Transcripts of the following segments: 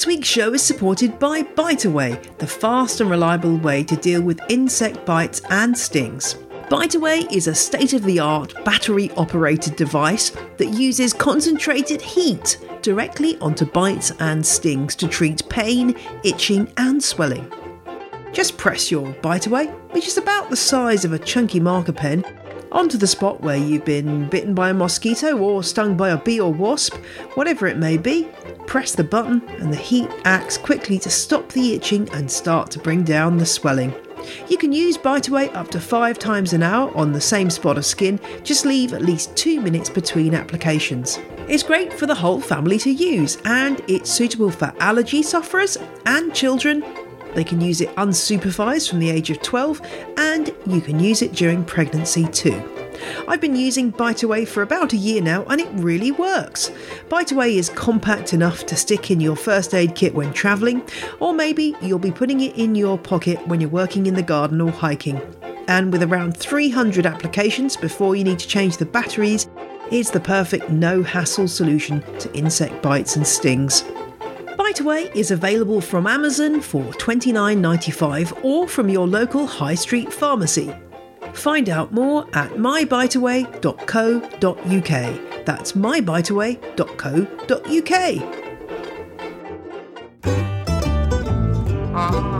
This week's show is supported by BiteAway, the fast and reliable way to deal with insect bites and stings. BiteAway is a state of the art battery operated device that uses concentrated heat directly onto bites and stings to treat pain, itching, and swelling. Just press your BiteAway, which is about the size of a chunky marker pen, onto the spot where you've been bitten by a mosquito or stung by a bee or wasp, whatever it may be. Press the button, and the heat acts quickly to stop the itching and start to bring down the swelling. You can use BiteAway up to five times an hour on the same spot of skin, just leave at least two minutes between applications. It's great for the whole family to use, and it's suitable for allergy sufferers and children they can use it unsupervised from the age of 12, and you can use it during pregnancy too. I've been using BiteAway for about a year now and it really works. BiteAway is compact enough to stick in your first aid kit when travelling, or maybe you'll be putting it in your pocket when you're working in the garden or hiking. And with around 300 applications before you need to change the batteries, it's the perfect no hassle solution to insect bites and stings. BiteAway is available from Amazon for $29.95 or from your local high street pharmacy. Find out more at mybiteaway.co.uk. That's mybiteaway.co.uk.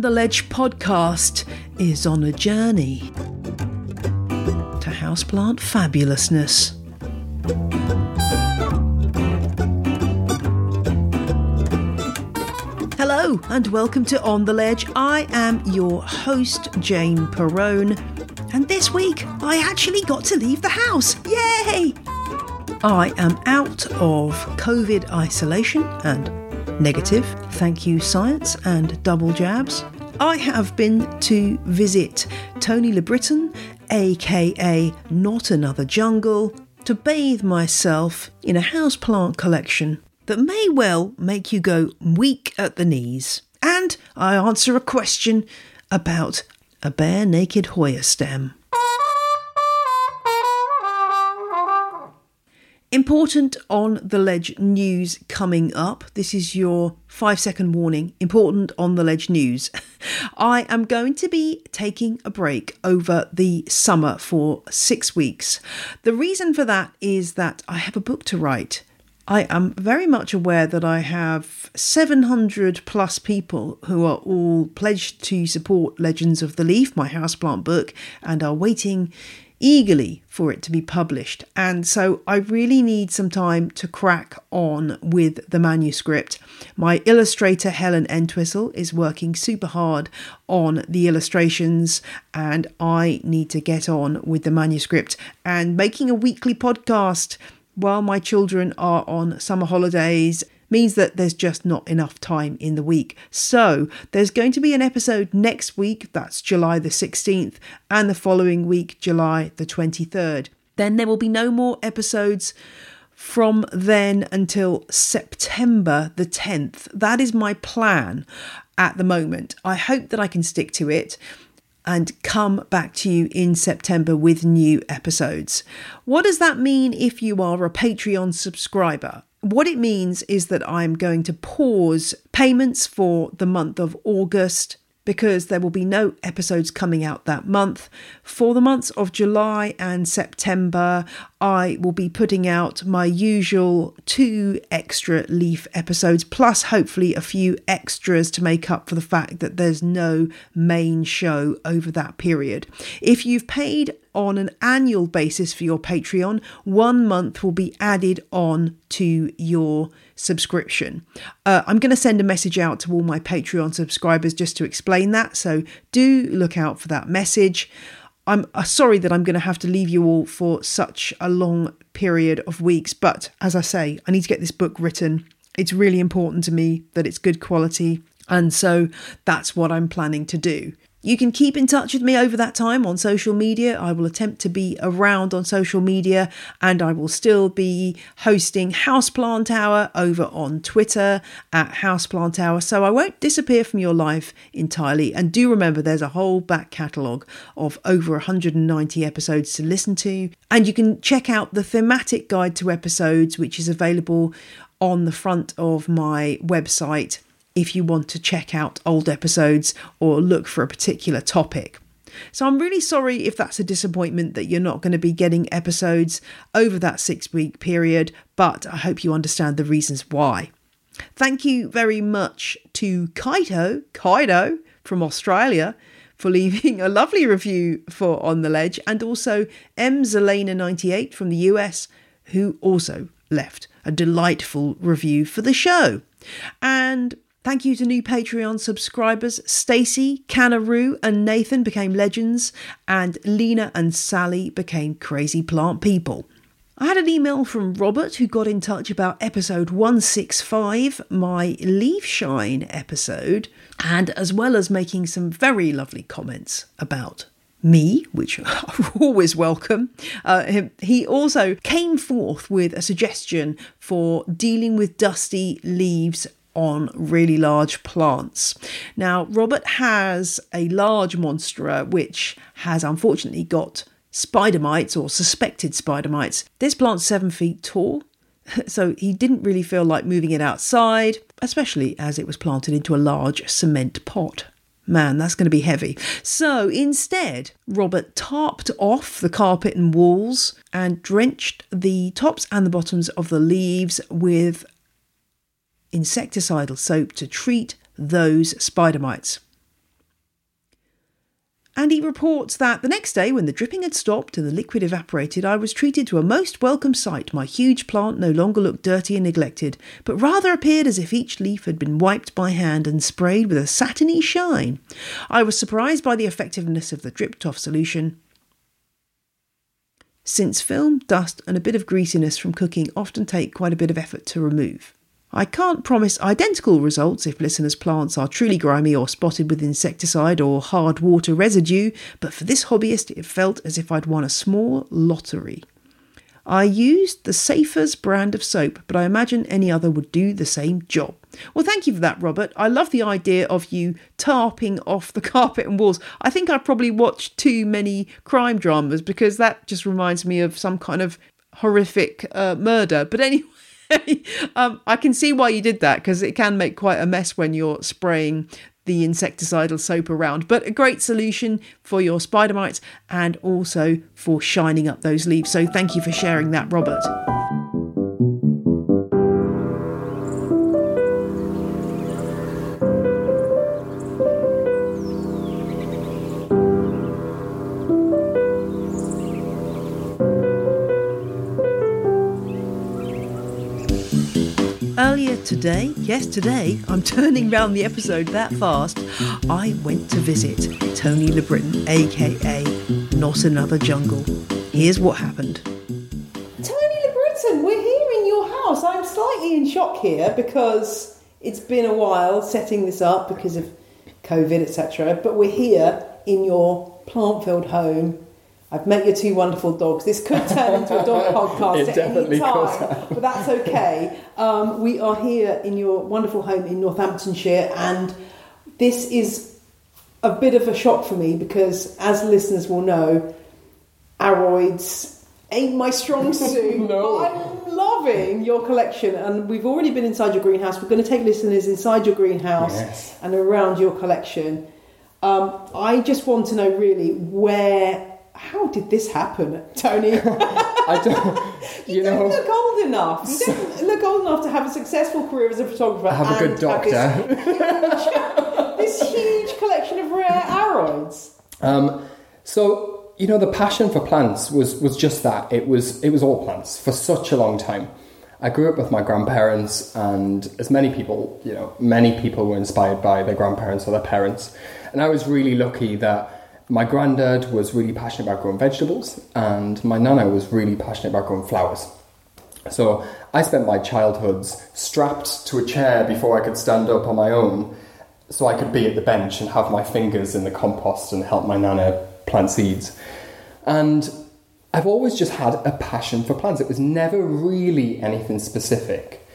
The Ledge podcast is on a journey to houseplant fabulousness. Hello and welcome to On the Ledge. I am your host, Jane Perrone, and this week I actually got to leave the house. Yay! I am out of COVID isolation and negative, thank you, science, and double jabs. I have been to visit Tony Le-Britton, aka Not Another Jungle, to bathe myself in a houseplant collection that may well make you go weak at the knees. And I answer a question about a bare naked Hoya stem. Important on the ledge news coming up. This is your five second warning. Important on the ledge news. I am going to be taking a break over the summer for six weeks. The reason for that is that I have a book to write. I am very much aware that I have 700 plus people who are all pledged to support Legends of the Leaf, my houseplant book, and are waiting eagerly for it to be published. And so I really need some time to crack on with the manuscript. My illustrator, Helen Entwistle, is working super hard on the illustrations, and I need to get on with the manuscript and making a weekly podcast while my children are on summer holidays means that there's just not enough time in the week. So there's going to be an episode next week, that's July the 16th, and the following week, July the 23rd. Then there will be no more episodes from then until September the 10th. That is my plan at the moment. I hope that I can stick to it and come back to you in September with new episodes. What does that mean if you are a Patreon subscriber? What it means is that I'm going to pause payments for the month of August because there will be no episodes coming out that month. For the months of July and September, I will be putting out my usual two extra leaf episodes, plus hopefully a few extras to make up for the fact that there's no main show over that period. If you've paid on an annual basis for your Patreon, one month will be added on to your subscription. Uh, I'm going to send a message out to all my Patreon subscribers just to explain that, so do look out for that message. I'm uh, sorry that I'm going to have to leave you all for such a long period of weeks, but as I say, I need to get this book written. It's really important to me that it's good quality, and so that's what I'm planning to do. You can keep in touch with me over that time on social media. I will attempt to be around on social media and I will still be hosting Houseplant Hour over on Twitter at Houseplant Hour. So I won't disappear from your life entirely. And do remember there's a whole back catalogue of over 190 episodes to listen to. And you can check out the thematic guide to episodes, which is available on the front of my website if you want to check out old episodes or look for a particular topic. So I'm really sorry if that's a disappointment that you're not going to be getting episodes over that six week period, but I hope you understand the reasons why. Thank you very much to Kaito, Kaido from Australia, for leaving a lovely review for On the Ledge, and also M. Zelena98 from the US, who also left a delightful review for the show. And Thank you to new Patreon subscribers. Stacy, Canaroo, and Nathan became legends, and Lena and Sally became crazy plant people. I had an email from Robert who got in touch about episode 165, my Leaf Shine episode, and as well as making some very lovely comments about me, which are always welcome. Uh, he also came forth with a suggestion for dealing with dusty leaves on really large plants. Now, Robert has a large monstera which has unfortunately got spider mites or suspected spider mites. This plant's seven feet tall, so he didn't really feel like moving it outside, especially as it was planted into a large cement pot. Man, that's going to be heavy. So instead, Robert tarped off the carpet and walls and drenched the tops and the bottoms of the leaves with insecticidal soap to treat those spider mites. And he reports that the next day, when the dripping had stopped and the liquid evaporated, I was treated to a most welcome sight. My huge plant no longer looked dirty and neglected, but rather appeared as if each leaf had been wiped by hand and sprayed with a satiny shine. I was surprised by the effectiveness of the dripped off solution. Since film, dust, and a bit of greasiness from cooking often take quite a bit of effort to remove. I can't promise identical results if listeners' plants are truly grimy or spotted with insecticide or hard water residue, but for this hobbyist, it felt as if I'd won a small lottery. I used the Safers brand of soap, but I imagine any other would do the same job. Well, thank you for that, Robert. I love the idea of you tarping off the carpet and walls. I think I probably watched too many crime dramas because that just reminds me of some kind of horrific uh, murder. But anyway. um, I can see why you did that because it can make quite a mess when you're spraying the insecticidal soap around. But a great solution for your spider mites and also for shining up those leaves. So thank you for sharing that, Robert. Today, yes, today, I'm turning round the episode that fast. I went to visit Tony Le-Britton, aka Not Another Jungle. Here's what happened. Tony Le-Britton, we're here in your house. I'm slightly in shock here because it's been a while setting this up because of COVID, etc. But we're here in your plant filled home I've met your two wonderful dogs. This could turn into a dog podcast at any time, but that's okay. Um, we are here in your wonderful home in Northamptonshire, and this is a bit of a shock for me because, as listeners will know, aroids ain't my strong suit. no. I'm loving your collection, and we've already been inside your greenhouse. We're going to take listeners inside your greenhouse yes. and around your collection. Um, I just want to know really where how did this happen, Tony? I don't, you, you know, don't look old enough. You don't look old enough to have a successful career as a photographer. I have a good doctor. This, huge, this, huge, collection of rare aroids. Um, so you know, the passion for plants was was just that. It was it was all plants for such a long time. I grew up with my grandparents, and as many people, you know, many people were inspired by their grandparents or their parents, and I was really lucky that my granddad was really passionate about growing vegetables, and my nana was really passionate about growing flowers. So I spent my childhoods strapped to a chair before I could stand up on my own, so I could be at the bench and have my fingers in the compost and help my nana plant seeds. And I've always just had a passion for plants. It was never really anything specific.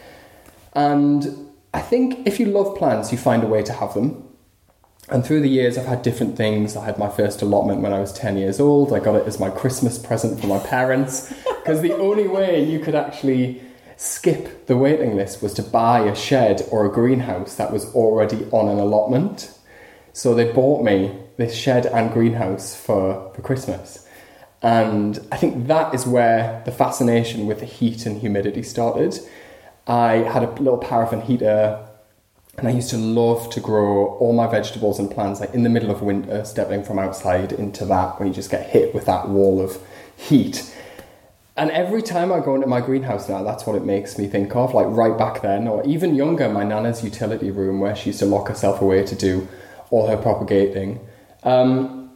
And I think if you love plants, you find a way to have them. And through the years, I've had different things. I had my first allotment when I was 10 years old. I got it as my Christmas present for my parents because the only way you could actually skip the waiting list was to buy a shed or a greenhouse that was already on an allotment. So they bought me this shed and greenhouse for, for Christmas. And I think that is where the fascination with the heat and humidity started. I had a little paraffin heater and I used to love to grow all my vegetables and plants like in the middle of winter, stepping from outside into that when you just get hit with that wall of heat. And every time I go into my greenhouse now, that's what it makes me think of. Like right back then, or even younger, my nana's utility room where she used to lock herself away to do all her propagating. Um,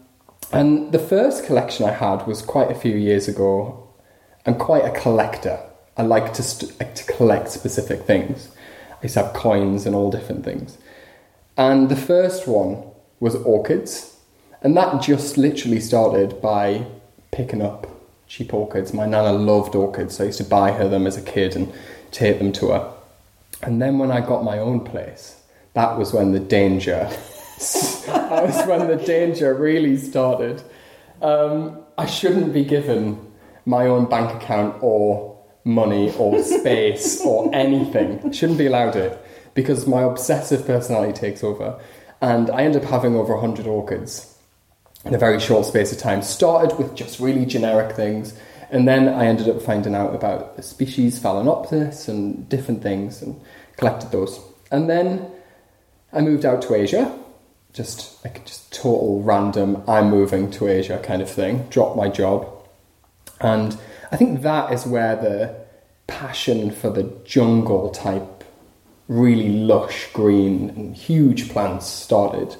and the first collection I had was quite a few years ago. I'm quite a collector. I like to, st- to collect specific things. I used to have coins and all different things. And the first one was orchids. And that just literally started by picking up cheap orchids. My nana loved orchids, so I used to buy her them as a kid and take them to her. And then when I got my own place, that was when the danger, that was when the danger really started. Um, I shouldn't be given my own bank account or money or space or anything. Shouldn't be allowed it because my obsessive personality takes over. And I end up having over 100 orchids in a very short space of time. Started with just really generic things, and then I ended up finding out about the species Phalaenopsis and different things and collected those. And then I moved out to Asia, just like just total random, I'm moving to Asia kind of thing, dropped my job. And I think that is where the passion for the jungle type, really lush green and huge plants started.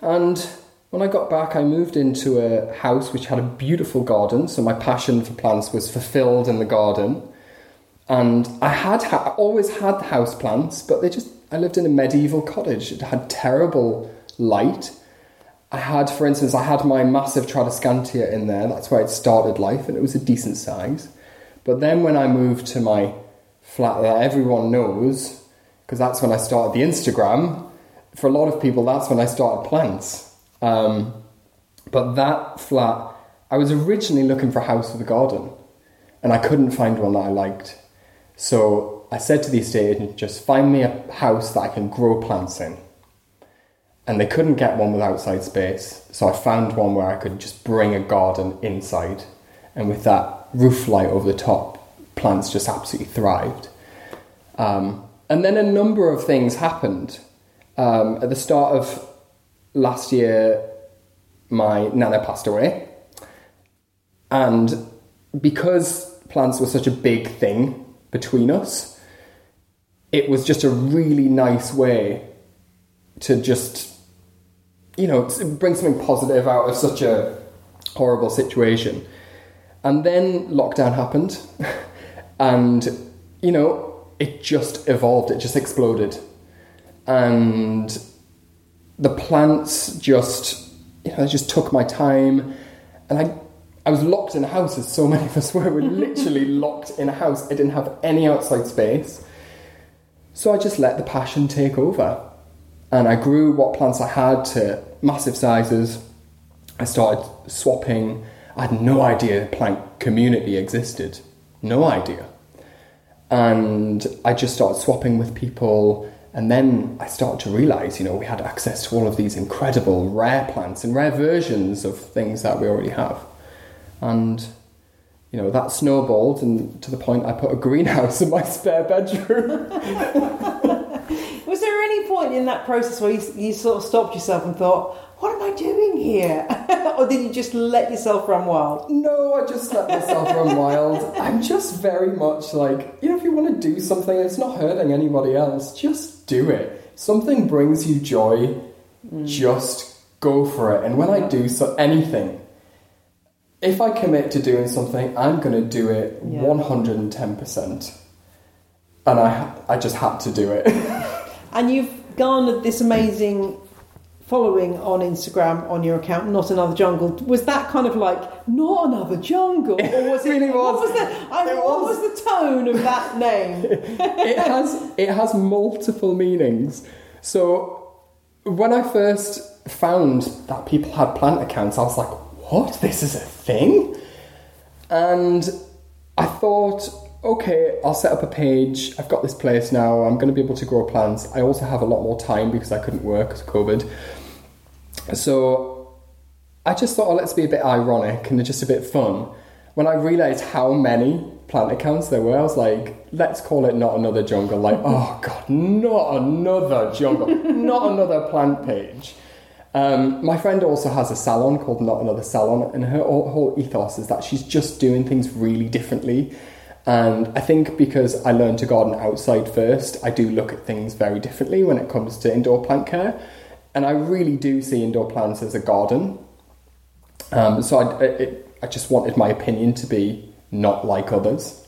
And when I got back, I moved into a house which had a beautiful garden, so my passion for plants was fulfilled in the garden. And I had ha- always had house plants, but they just I lived in a medieval cottage. It had terrible light. I had, for instance, I had my massive Tradescantia in there. That's where it started life, and it was a decent size. But then when I moved to my flat that everyone knows, because that's when I started the Instagram. For a lot of people, that's when I started plants um, but that flat, I was originally looking for a house with a garden, and I couldn't find one that I liked. So I said to the estate agent, just find me a house that I can grow plants in. And they couldn't get one with outside space, so I found one where I could just bring a garden inside. And with that roof light over the top, plants just absolutely thrived. Um, and then a number of things happened. Um, at the start of last year my nana passed away. And because plants were such a big thing between us, it was just a really nice way to just, you know, bring something positive out of such a horrible situation. And then lockdown happened, and, you know, it just evolved, it just exploded. And the plants just, you know, just took my time, and I, I was locked in a house, as so many of us were. We were literally locked in a house. I didn't have any outside space, so I just let the passion take over, and I grew what plants I had to massive sizes. I started swapping. I had no idea plant community existed, no idea, and I just started swapping with people and then I started to realize, you know, we had access to all of these incredible rare plants and rare versions of things that we already have. And, you know, that snowballed and to the point I put a greenhouse in my spare bedroom. Was there any point in that process where you, you sort of stopped yourself and thought, what am I doing here? or did you just let yourself run wild? No, I just let myself run wild. I'm just very much like, you know, if you want to do something, it's not hurting anybody else, just do it. Something brings you joy, mm. just go for it. And when I do so anything, if I commit to doing something, I'm going to do it yeah. 110%. And I, I just had to do it. and you've garnered this amazing following on Instagram on your account, not another jungle. Was that kind of like not another jungle, or was it? really What was. was the, I, It what was. was the tone of that name? it has it has multiple meanings. So when I first found that people had plant accounts, I was like, "What? This is a thing?" And I thought, "Okay, I'll set up a page. I've got this place now. I'm going to be able to grow plants. I also have a lot more time because I couldn't work because COVID." So I just thought, oh, let's be a bit ironic and just a bit fun. When I realised how many plant accounts there were, I was like, let's call it not another jungle. Like, oh god, not another jungle, not another plant page. Um, my friend also has a salon called Not Another Salon, and her whole whole ethos is that she's just doing things really differently. And I think because I learned to garden outside first, I do look at things very differently when it comes to indoor plant care. And I really do see indoor plants as a garden. Um, so I, it, I just wanted my opinion to be not like others.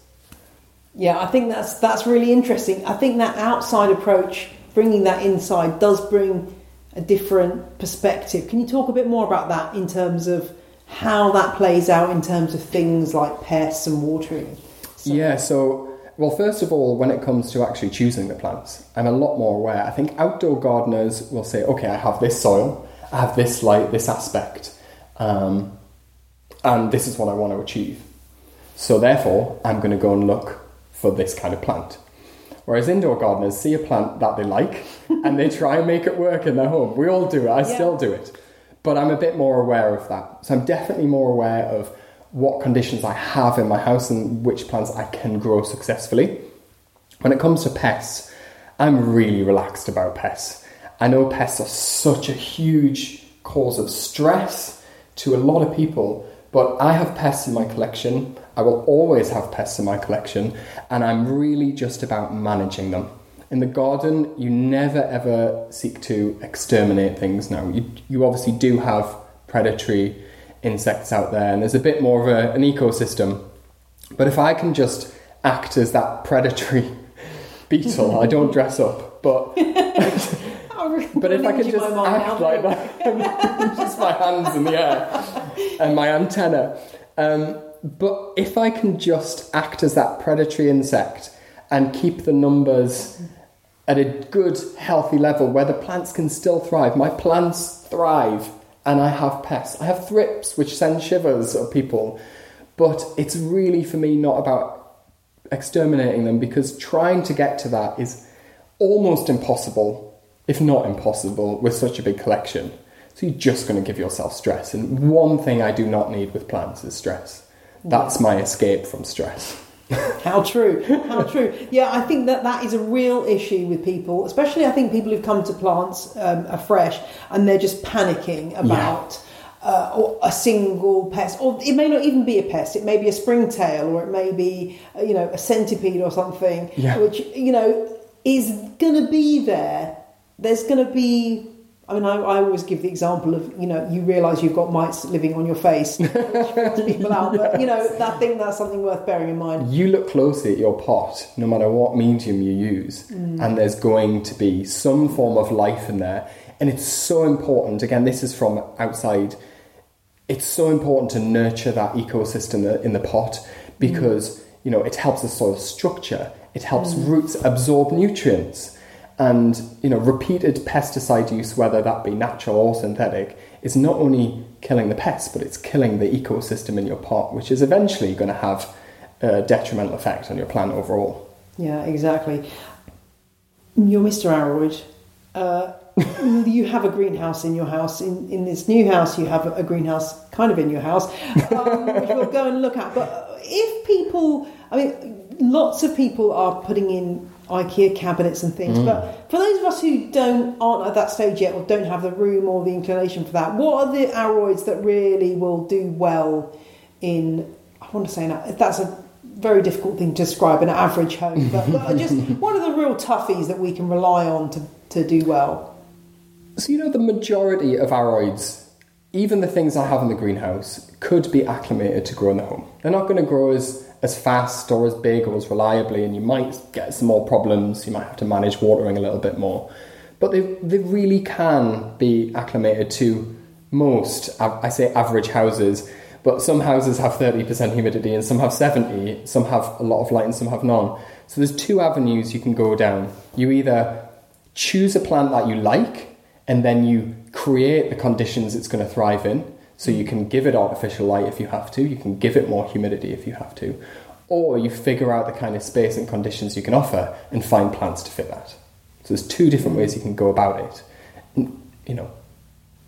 Yeah, I think that's that's really interesting. I think that outside approach, bringing that inside, does bring a different perspective. Can you talk a bit more about that in terms of how that plays out in terms of things like pests and watering? So- Yeah, so, well, first of all, when it comes to actually choosing the plants, I'm a lot more aware. I think outdoor gardeners will say, okay, I have this soil, I have this light, this aspect, um, and this is what I want to achieve. So, therefore, I'm going to go and look for this kind of plant. Whereas indoor gardeners see a plant that they like and they try and make it work in their home. We all do it, I Yeah. still do it. But I'm a bit more aware of that. So I'm definitely more aware of what conditions I have in my house and which plants I can grow successfully. When it comes to pests, I'm really relaxed about pests. I know pests are such a huge cause of stress to a lot of people, but I have pests in my collection. I will always have pests in my collection, and I'm really just about managing them. In the garden, you never ever seek to exterminate things now. You, you obviously do have predatory insects out there, and there's a bit more of a, an ecosystem. But if I can just act as that predatory beetle, I don't dress up, but but if I could just act like that, just my hands in the air and my antenna. Um, but if I can just act as that predatory insect and keep the numbers at a good, healthy level where the plants can still thrive, my plants thrive and I have pests. I have thrips which send shivers of people. But it's really for me not about exterminating them because trying to get to that is almost impossible, if not impossible, with such a big collection. So you're just going to give yourself stress. And one thing I do not need with plants is stress. That's my escape from stress. How true, how true. Yeah, I think that that is a real issue with people, especially I think people who've come to plants um, afresh and they're just panicking about uh, or a single pest, or it may not even be a pest. It may be a springtail, or it may be uh, you know a centipede or something, Yeah. which you know is going to be there. There's going to be. I mean, I, I always give the example of you know you realise you've got mites living on your face, people out. But you know, that thing, that's something worth bearing in mind. You look closely at your pot, no matter what medium you use, mm. and there's going to be some form of life in there. And it's so important. Again, this is from outside. It's so important to nurture that ecosystem in the pot because mm. you know it helps the soil structure. It helps mm. roots absorb nutrients, and you know repeated pesticide use, whether that be natural or synthetic, is not only killing the pests, but it's killing the ecosystem in your pot, which is eventually going to have a detrimental effect on your plant overall. Yeah, exactly. You're Mr. Aroid. Uh, you have a greenhouse in your house. In, in this new house, you have a greenhouse kind of in your house, um, which we'll go and look at. But if people, I mean, lots of people are putting in IKEA cabinets and things. Mm. But for those of us who don't aren't at that stage yet, or don't have the room or the inclination for that, what are the aroids that really will do well in? I want to say now, that's a very difficult thing to describe an average home, but, but just what are the real toughies that we can rely on to, to do well? So, you know, the majority of aroids, even the things I have in the greenhouse, could be acclimated to grow in the home. They're not going to grow as, as fast or as big or as reliably, and you might get some more problems. You might have to manage watering a little bit more. but they they really can be acclimated to most. I say average houses, but some houses have thirty percent humidity, and some have seventy. Some have a lot of light, and some have none. So there's two avenues you can go down. You either choose a plant that you like, and then you create the conditions it's going to thrive in. So you can give it artificial light if you have to. You can give it more humidity if you have to or you figure out the kind of space and conditions you can offer and find plants to fit that. So there's two different ways you can go about it. you know,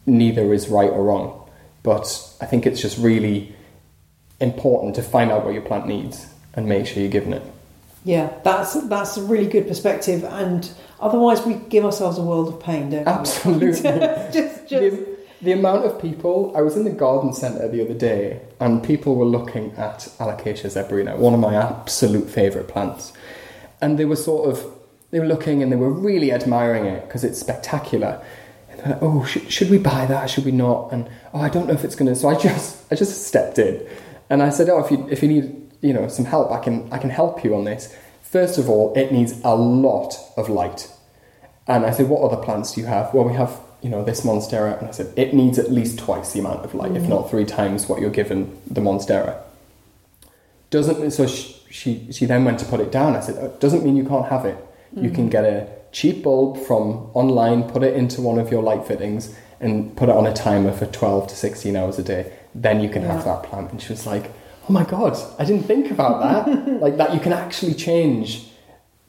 neither is right or wrong, but I think it's just really important to find out what your plant needs and make sure you're giving it. Yeah, that's that's a really good perspective, and otherwise we give ourselves a world of pain, don't we? Absolutely. just, just the amount of people, I was in the garden centre the other day and people were looking at Alocasia zebrina, one of my absolute favourite plants. And they were sort of, they were looking and they were really admiring it because it's spectacular. And they're like, oh, should, should we buy that? Should we not? And, oh, I don't know if it's going to. So I just, I just stepped in and I said, oh, if you, if you need, you know, some help, I can, I can help you on this. First of all, it needs a lot of light. And I said, what other plants do you have? Well, we have you know, this Monstera, and I said, it needs at least twice the amount of light, mm. if not three times what you're given the Monstera. Doesn't, so she, she, she then went to put it down. I said, oh, doesn't mean you can't have it. Mm. You can get a cheap bulb from online, put it into one of your light fittings, and put it on a timer for 12 to 16 hours a day. Then you can yeah. have that plant. And she was like, oh my God, I didn't think about that. like that you can actually change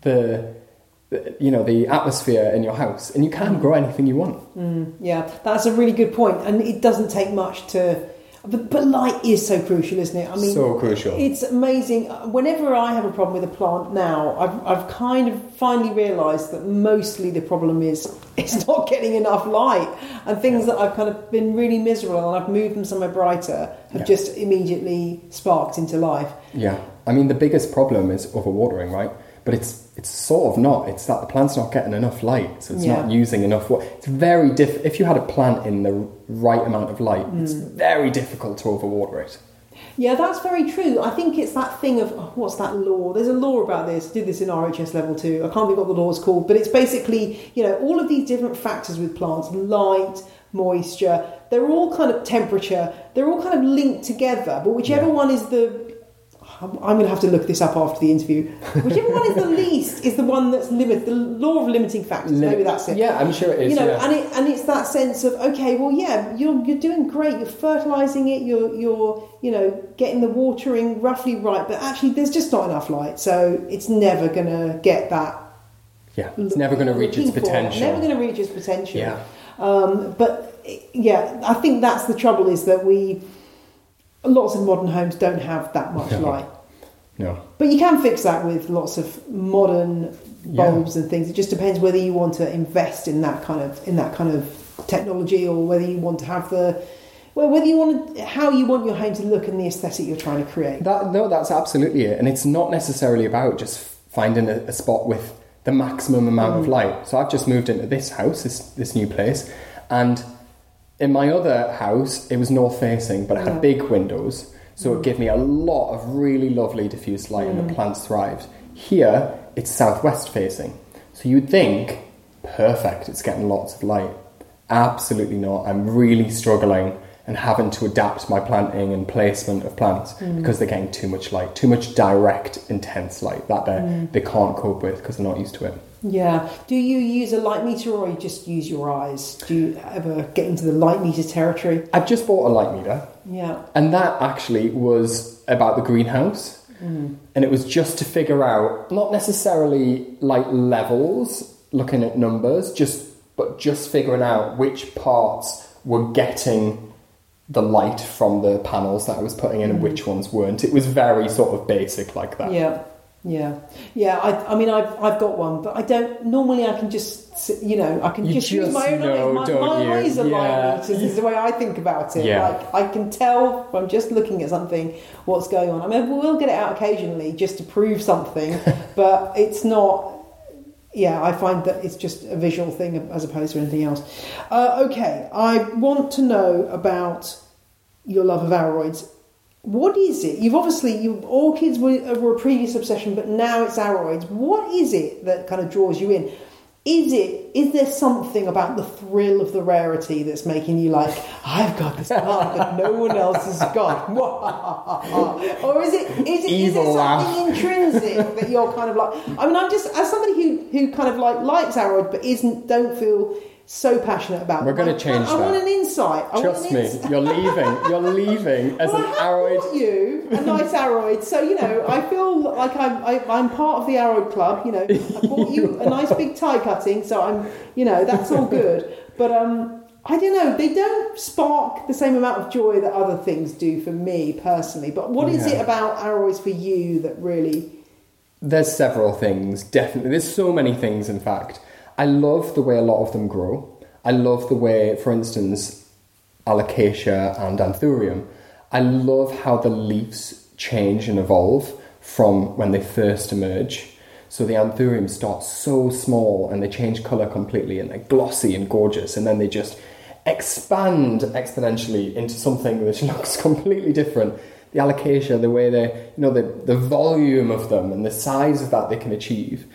the you know the atmosphere in your house and you can grow anything you want. Mm, yeah that's a really good point and it doesn't take much to but, but light is so crucial isn't it? I mean so crucial. it's amazing. Whenever i have a problem with a plant now i've, I've kind of finally realized that mostly the problem is it's not getting enough light and things yeah. that i've kind of been really miserable and i've moved them somewhere brighter have yeah. just immediately sparked into life. Yeah i mean the biggest problem is overwatering right but it's it's sort of not. It's that the plant's not getting enough light, so it's yeah. not using enough water. It's very diff. If you had a plant in the right amount of light, mm. it's very difficult to overwater it. Yeah, that's very true. I think it's that thing of oh, what's that law? There's a law about this. I did this in RHS level two. I can't think what the law is called, but it's basically you know all of these different factors with plants: light, moisture. They're all kind of temperature. They're all kind of linked together. But whichever yeah. one is the I'm, going to have to look this up after the interview. Whichever one is the least is the one that's limit. The law of limiting factors. Lim- maybe that's it. Yeah, I'm sure it is. You know, yeah. and it and it's that sense of okay, well, yeah, you're you're doing great. You're fertilizing it. You're you're you know getting the watering roughly right, but actually, there's just not enough light, so it's never going to get that. Yeah, it's never going to reach its potential. Never going to reach its potential. Yeah. Um, but yeah, I think that's the trouble is that we lots of modern homes don't have that much no. light. No. But you can fix that with lots of modern bulbs yeah. and things. It just depends whether you want to invest in that kind of in that kind of technology or whether you want to have the well, whether you want to, how you want your home to look and the aesthetic you're trying to create. That, no, that's absolutely it. And it's not necessarily about just finding a, a spot with the maximum amount mm. of light. So I've just moved into this house, this this new place, and in my other house, it was north facing, but it had big windows, so mm. it gave me a lot of really lovely diffused light, mm. and the mm. plants thrived. Here, it's southwest facing, so you'd think, perfect, it's getting lots of light. Absolutely not. I'm really struggling and having to adapt my planting and placement of plants mm. because they're getting too much light, too much direct, intense light that they mm. they can't cope with because they're not used to it. Yeah. Do you use a light meter or you just use your eyes? Do you ever get into the light meter territory? I've just bought a light meter. Yeah. And that actually was about the greenhouse. Mm. And it was just to figure out not necessarily light levels, looking at numbers, just but just figuring out which parts were getting the light from the panels that I was putting in and mm-hmm. which ones weren't. It was very sort of basic like that. Yeah. Yeah, yeah. I, I mean, I've, I've got one, but I don't. Normally, I can just, you know, I can you just, just use my own know, eyes. My, my eyes are yeah. light Is the way I think about it. Yeah. Like I can tell from just looking at something what's going on. I mean, we'll get it out occasionally just to prove something, but it's not. Yeah, I find that it's just a visual thing as opposed to anything else. Uh, okay, I want to know about your love of aroids what is it? You've obviously, you orchids were, were a previous obsession, but now it's aroids. What is it that kind of draws you in? Is it is there something about the thrill of the rarity that's making you like i've got this plant that no one else has got. Or is it is it is Evil something intrinsic that you're kind of like i mean i'm just as somebody who who kind of like likes aroid but isn't don't feel so passionate about We're gonna I- change I, want an insight I want Trust me, insight. you're leaving. You're leaving as well, an I aroid. bought you a nice aroid, so you know I feel like I'm I, I'm part of the aroid club. You know, I bought you a nice big tie cutting, so I'm you know that's all good. But um, I don't know, they don't spark the same amount of joy that other things do for me personally. But what is Yeah. it about aroids for you that really? There's several things, definitely. There's so many things, in fact. I love the way a lot of them grow. I love the way, for instance, alocasia and anthurium. I love how the leaves change and evolve from when they first emerge. So the anthurium starts so small and they change colour completely and they're glossy and gorgeous, and then they just expand exponentially into something which looks completely different. The alocasia, the way they, you know, the, the volume of them and the size of that they can achieve.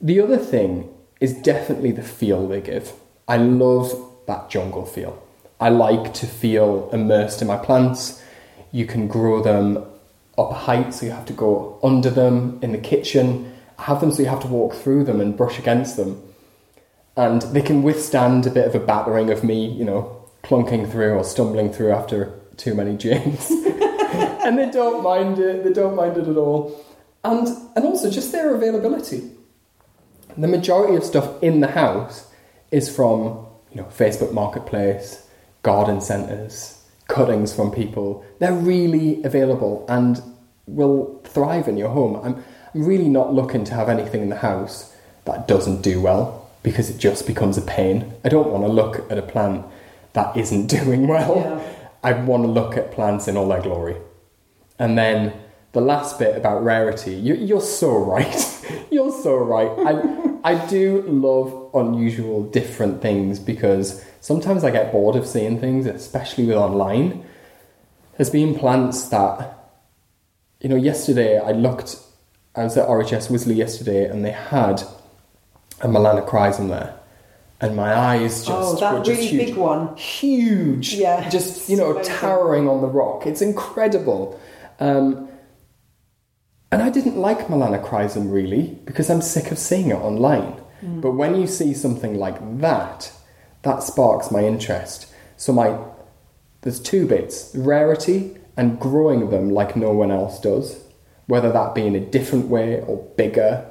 The other thing is definitely the feel they give. I love that jungle feel. I like to feel immersed in my plants. You can grow them up a height, so you have to go under them in the kitchen. Have them so you have to walk through them and brush against them. And they can withstand a bit of a battering of me, you know, clunking through or stumbling through after too many gins. and they don't mind it, they don't mind it at all. And and also just their availability. The majority of stuff in the house is from, you know, Facebook Marketplace, garden centres, cuttings from people. They're really available and will thrive in your home. I'm, I'm really not looking to have anything in the house that doesn't do well because it just becomes a pain. I don't want to look at a plant that isn't doing well. Yeah. I want to look at plants in all their glory. And then the last bit about rarity, you, you're so right. you're so right. I, I do love unusual, different things because sometimes I get bored of seeing things, especially with online. There's been plants that, you know, yesterday I looked, I was at RHS Wisley yesterday and they had a melanochrysum there. And my eyes just Oh, that were just really huge. big one. Huge. Yeah, Just, you know, towering on the rock. It's incredible. Um, and I didn't like melanochrysum really because I'm sick of seeing it online. Hmm. But when you see something like that, that sparks my interest. So my there's two bits: rarity and growing them like no one else does, whether that be in a different way or bigger,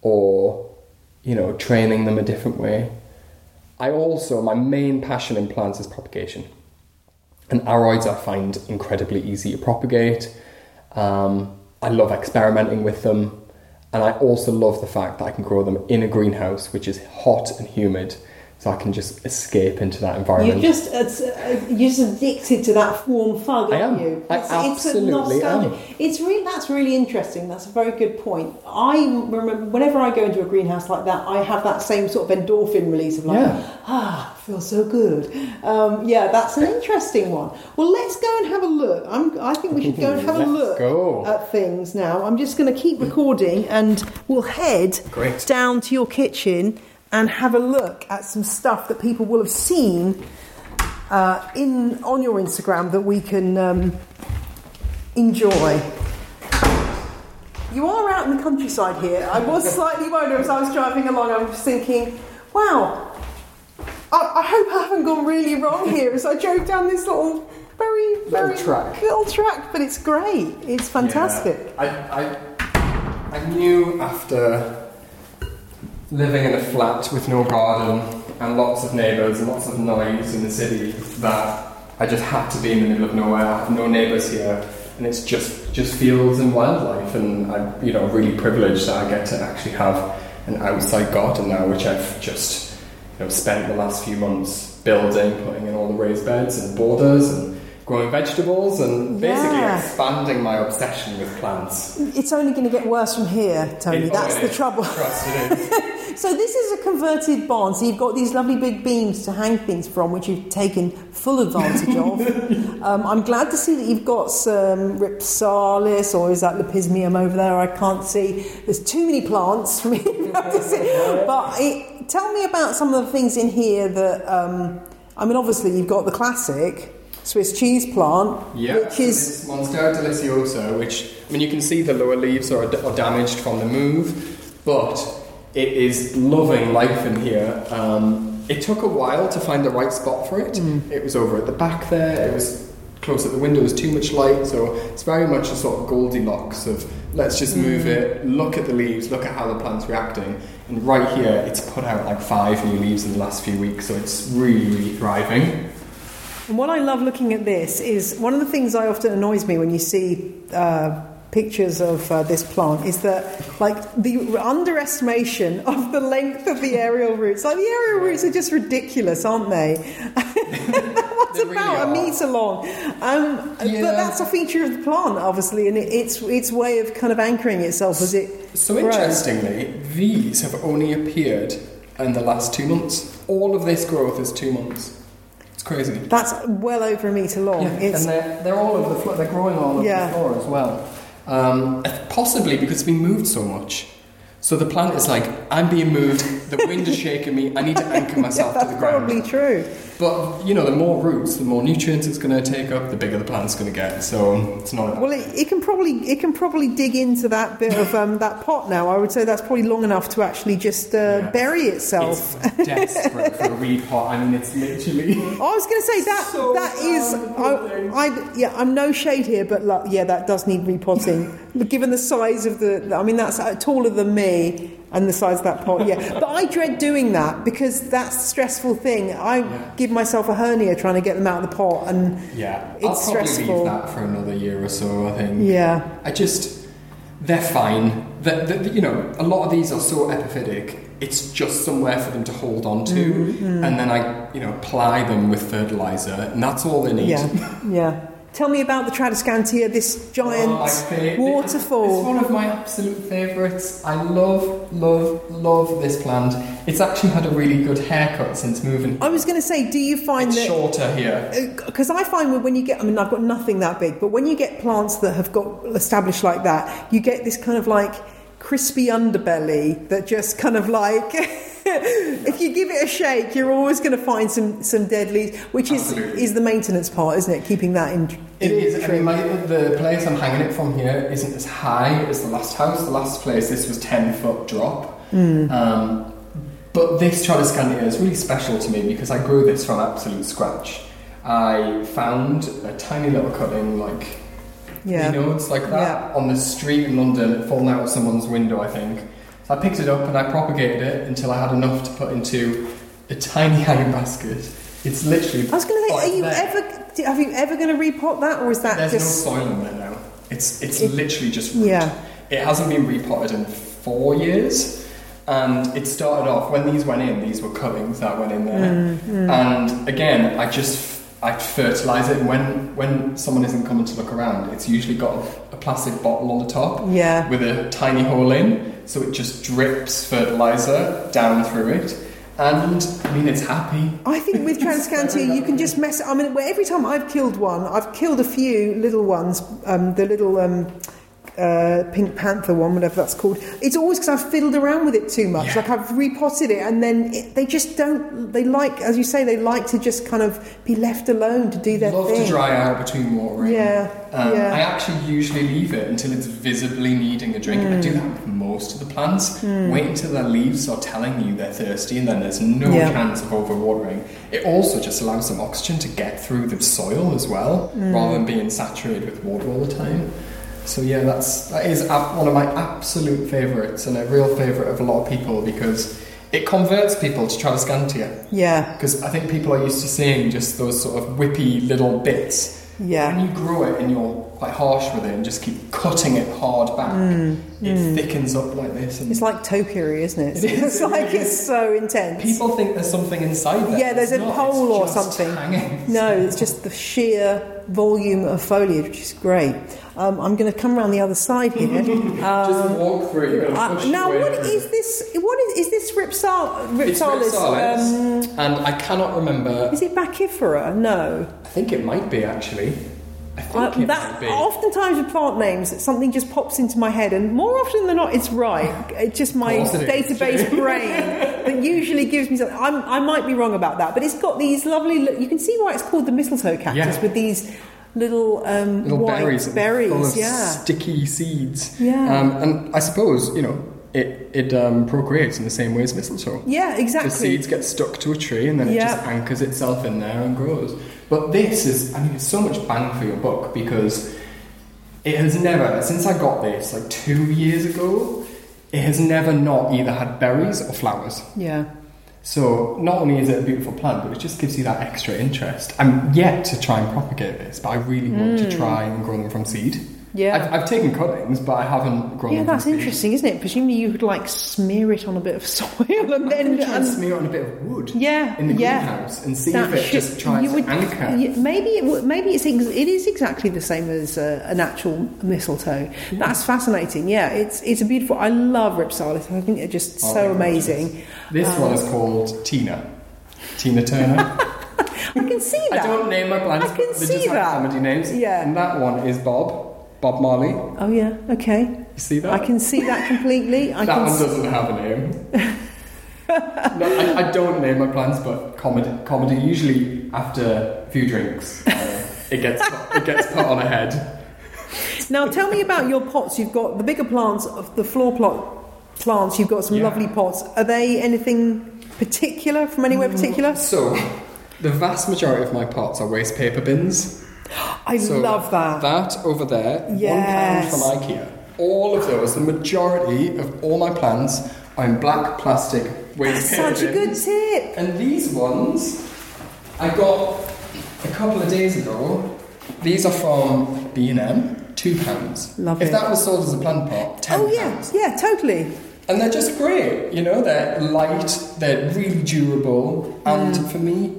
or you know, training them a different way. I also my main passion in plants is propagation, and aroids I find incredibly easy to propagate. Um, I love experimenting with them, and I also love the fact that I can grow them in a greenhouse, which is hot and humid, so I can just escape into that environment. You're just it's, uh, you're just addicted to that warm fug, I aren't am. you? I It's, absolutely it's a nostalgia. It's really that's really interesting. That's a very good point. I remember whenever I go into a greenhouse like that, I have that same sort of endorphin release of like, Yeah. ah, feels so good. Um, yeah, that's an interesting one. Well, let's go and have a look. I'm, I think we should go and have a look go. at things now. I'm just going to keep recording, and we'll head Great. down to your kitchen and have a look at some stuff that people will have seen uh, in on your Instagram that we can um, enjoy. You are out in the countryside here. I was slightly worried as I was driving along. I was thinking, wow, I, I hope I haven't gone really wrong here as I drove down this little, very, very track. little track, but it's great. It's fantastic. Yeah. I, I, I knew after living in a flat with no garden and lots of neighbours and lots of noise in the city that I just had to be in the middle of nowhere. I have no neighbours here, and it's just just fields and wildlife. And I'm you know really privileged that I get to actually have an outside garden now, which I've just you know spent the last few months building, putting in all the raised beds and borders and growing vegetables and basically Yeah. expanding my obsession with plants. It's only going to get worse from here, Tony. It- That's oh, the is. trouble. Trust. So this is a converted barn. So you've got these lovely big beams to hang things from, which you've taken full advantage of. um, I'm glad to see that you've got some Rhipsalis, or is that Lepismium over there? I can't see. There's too many plants for me to see. But it, tell me about some of the things in here that. Um, I mean, obviously, you've got the classic Swiss cheese plant, Yeah, which is. Monstera deliciosa, which I mean, you can see the lower leaves are, are damaged from the move, but it is loving life in here. Um, it took a while to find the right spot for it. Mm. It was over at the back there. It was close at the window. It was too much light, so it's very much a sort of Goldilocks of let's just move Mm. it, look at the leaves, look at how the plant's reacting, and right here, it's put out like five new leaves in the last few weeks, so it's really, really thriving. And what I love looking at this is one of the things I often annoys me when you see uh, pictures of uh, this plant is that like the underestimation of the length of the aerial roots. Like the aerial roots are just ridiculous, aren't they? What's They really about a metre long? Um, Yeah. But that's a feature of the plant, obviously, and it, its its way of kind of anchoring itself as it. So grows. interestingly, these have only appeared in the last two months. All of this growth is two months. It's crazy. That's well over a metre long. it's and they're, they're all over the floor. They're growing all over Yeah. the floor as well. Um, possibly because it's been moved so much. So the plant is like, I'm being moved. The wind is shaking me. I need to anchor yeah, myself to the ground. That's probably true. But you know, the more roots, the more nutrients it's going to take up, the bigger the plant's going to get. So it's not. Well, it, it can probably it can probably dig into that bit of um, that pot now. I would say that's probably long enough to actually just uh, Yeah. bury itself. It's desperate for a repot. I mean, it's literally. I was going to say that So that is sad, poor thing. I, I yeah I'm no shade here, but like, yeah, that does need repotting. Given the size of the, I mean that's uh, taller than me and the size of that pot. Yeah, but I dread doing that because that's the stressful thing. I Yeah. give myself a hernia trying to get them out of the pot, and Yeah, It's I'll probably stressful. leave that for another year or so. I think. yeah, I just, they're fine. The, the, you know, a lot of these are so epiphytic. It's just somewhere for them to hold on to, Mm-hmm. and then I, you know, apply them with fertilizer, and that's all they need. yeah, yeah. Tell me about the Tradescantia, this giant Oh, fa- waterfall. It's one of my absolute favourites. I love, love, love this plant. It's actually had a really good haircut since moving. I was going to say, do you find It's that shorter here. Uh, because I find when- when you get, I mean, I've got nothing that big, but when you get plants that have got established like that, you get this kind of like crispy underbelly that just kind of like, if you give it a shake, you're always going to find some some dead leaves, which is Absolutely. is the maintenance part, isn't it? Keeping that in. It is. I mean, my, the place I'm hanging it from here isn't as high as the last house. The last place, this was 10 foot drop. Hmm. Um, but this Tradescantia is really special to me because I grew this from absolute scratch. I found a tiny little cutting, like Yeah. you know, it's like that on the street in London, falling out of someone's window, I think. So I picked it up and I propagated it until I had enough to put into a tiny hanging basket. It's literally. I was going to say, are you there. ever? Have you ever going to repot that, or is that There's just? no soil in there now. It's it's It- literally just root. Yeah. It hasn't been repotted in four years, and it started off when these went in. These were cuttings that went in there, Mm, and again, I just I fertilize it. And when when someone isn't coming to look around, it's usually got a, plastic bottle on the top Yeah. with a tiny hole in, so it just drips fertilizer down through it. And I mean, it's happy. I think with Transcantia, you can just mess. I mean, every time I've killed one, I've killed a few little ones. Um, the little um, uh, Pink Panther one, whatever that's called. It's always because I've fiddled around with it too much. Yeah. Like I've repotted it, and then it, they just don't. They like, as you say, they like to just kind of be left alone to do their Love thing. Love to dry out between watering. Yeah, Um, yeah. I actually usually leave it until it's visibly needing a drink. I do that with most of the plants. Wait until their leaves are telling you they're thirsty, and then there's no Yeah. chance of overwatering. It also just allows some oxygen to get through the soil as well, rather than being saturated with water all the time. So yeah, that's that is one of my absolute favourites, and a real favourite of a lot of people because it converts people to Tradescantia. Yeah, Because I think people are used to seeing just those sort of whippy little bits. yeah. When you grow it and you're quite harsh with it and just keep cutting it hard back, it thickens up like this. And Mm, It's like topiary, isn't it? It is, it's like really it's so intense. people think there's something inside there. Yeah, there's It's a not, pole it's or something. hanging. No, it's just the sheer volume of foliage, which is great. Um, I'm going to come around the other side here. just walk through. You've got to Uh, now, what through. is this? What is, is this Ripsal, It's Rhipsalis? Um, and I cannot remember. is it baccifera? No. I think it might be actually. I think that oftentimes with plant names, something just pops into my head, and more often than not, it's right. It's just my course it is. database brain that usually gives me something. I'm, I might be wrong about that, but it's got these lovely. You can see why it's called the mistletoe cactus Yeah. with these little um, little white berries, berries. yeah, sticky seeds. Yeah. um, and I suppose you know it it um, procreates in the same way as mistletoe. yeah, exactly. The seeds get stuck to a tree and then it just anchors itself in there and grows. But this is, I mean, it's so much bang for your buck because it has never, since I got this like two years ago, it has never not either had berries or flowers. Yeah. So not only is it a beautiful plant, but it just gives you that extra interest. I'm yet to try and propagate this, but I really want to hmm. try and grow them from seed. Yeah. I've, I've taken cuttings, but I haven't grown Yeah, that's interesting, isn't it? Presumably you could like smear it on a bit of soil and I'm then try and and- smear it on a bit of wood Yeah, in the yeah. greenhouse and see That if it should- just tries would- to anchor. yeah, maybe it would, maybe it's ex- it is exactly the same as uh, an actual mistletoe. That's fascinating. Yeah, it's it's a beautiful. I love Rhipsalis. I think they're just Oh so amazing. This Um, one is called Tina. Tina Turner. I can see I don't name my plants, I can see that. comedy names. Yeah. And that one is Bob. Bob Marley. Oh yeah. Okay. You see that? I can see that completely. I that one doesn't have a name. no, I, I don't name my plants, but comedy. Comedy. Usually after a few drinks, uh, it gets it gets put on a head. Now tell me about your pots. You've got the bigger plants of the floor plot plants. You've got some Yeah. lovely pots. Are they anything particular from anywhere Mm. particular? So, the vast majority of my pots are waste paper bins. I So love that. That over there, Yes. one pound from IKEA. All of those, the majority of all my plants are in black plastic waste That's such a good tip. And these ones, I got a couple of days ago. These are from B and M, two pounds. Love if it. that was sold as a plant pot, ten Oh yeah, pounds. yeah, totally. And they're just great. You know, they're light, they're really durable, and Mm. for me,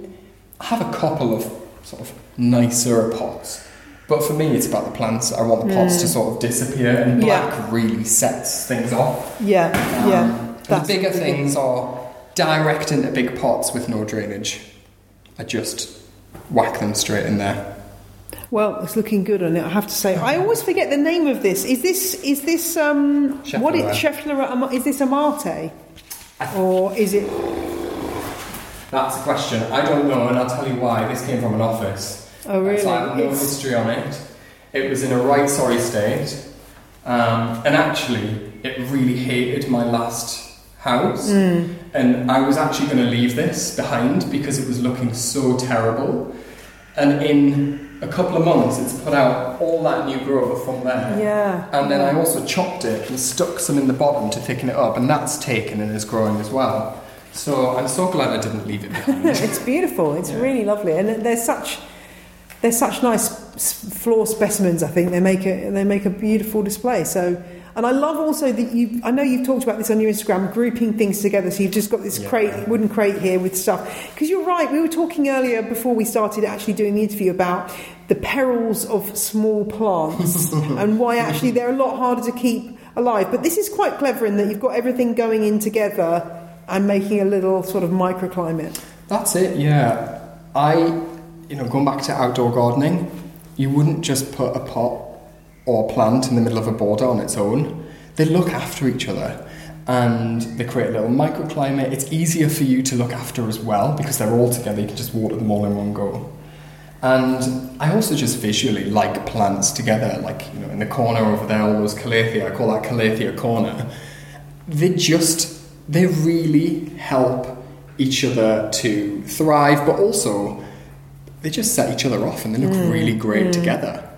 I have a couple of sort of nicer pots. But for me, it's about the plants. I want the pots to sort of disappear, and Mm. Yeah. black really sets things off. Yeah, Um, yeah. the bigger things are direct into big pots with no drainage. I just whack them straight in there. Well, it's looking good on it. I have to say. I always forget the name of this. Is this is this um what is Lorraine, Is this a Marte, or is it? That's a question. I don't know, and I'll tell you why. This came from an office. Oh really? So I have no It's- history on it. It was in a right sorry state, um, and actually, it really hated my last house. Hmm. And I was actually going to leave this behind because it was looking so terrible. And in a couple of months, it's put out all that new growth from there. yeah. And then I also chopped it and stuck some in the bottom to thicken it up, and that's taken and is growing as well. So I'm so glad I didn't leave it behind. it's beautiful. It's Yeah. really lovely, and they're such they're such nice floor specimens. I think they make a they make a beautiful display. So, and I love also that you. I know you've talked about this on your Instagram, grouping things together. So you've just got this Yeah. crate, wooden crate here with stuff. Because you're right. We were talking earlier before we started actually doing the interview about the perils of small plants and why actually they're a lot harder to keep alive. But this is quite clever in that you've got everything going in together and making a little sort of microclimate. That's it, yeah. I, you know, going back to outdoor gardening, you wouldn't just put a pot or plant in the middle of a border on its own. They look after each other and they create a little microclimate. It's easier for you to look after as well because they're all together. You can just water them all in one go. And I also just visually like plants together, like, you know, in the corner over there, all those calathea, I call that calathea corner. They just, they really help each other to thrive, but also they just set each other off and they look mm. really great mm. together.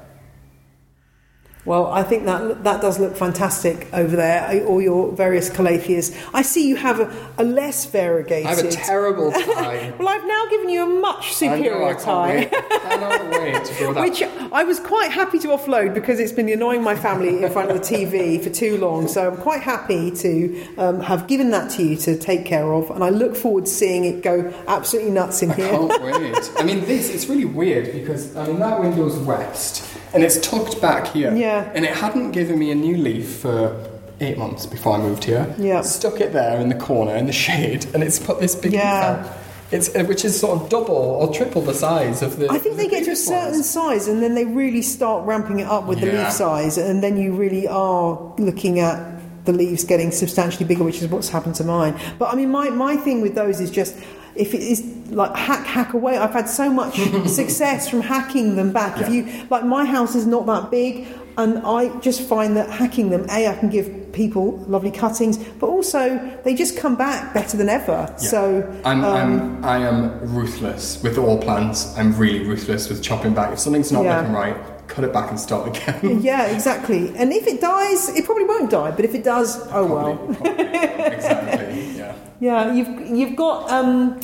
Well, I think that that does look fantastic over there. All your various calatheas. I see you have a, a less variegated. I have a terrible tie. well, I've now given you a much superior I know, I tie. can't wait. I cannot wait to grow that. Which I was quite happy to offload because it's been annoying my family in front of the TV for too long. So I'm quite happy to um, have given that to you to take care of, and I look forward to seeing it go absolutely nuts in I here. can't wait. I mean, this it's really weird because I mean that window's west and it's tucked back here. Yeah. And it hadn't given me a new leaf for eight months before I moved here. Yeah. Stuck it there in the corner in the shade, and it's put this big Yeah. leaf out. It's uh, which is sort of double or triple the size of the. I think the they get to a certain ones. size and then they really start ramping it up with the leaf size, and then you really are looking at the leaves getting substantially bigger, which is what's happened to mine. But I mean, my, my thing with those is just if it is like hack hack away. I've had so much success from hacking them back. If you like, my house is not that big, and I just find that hacking them, a, I can give people lovely cuttings, but also they just come back better than ever. Yeah. So I'm, um, I'm, I am ruthless with all plants. I'm really ruthless with chopping back. If something's not Yeah. looking right, cut it back and start again. Yeah, exactly. And if it dies, it probably won't die. But if it does, oh well. Probably, probably. exactly. Yeah. Yeah, you've you've got. Um,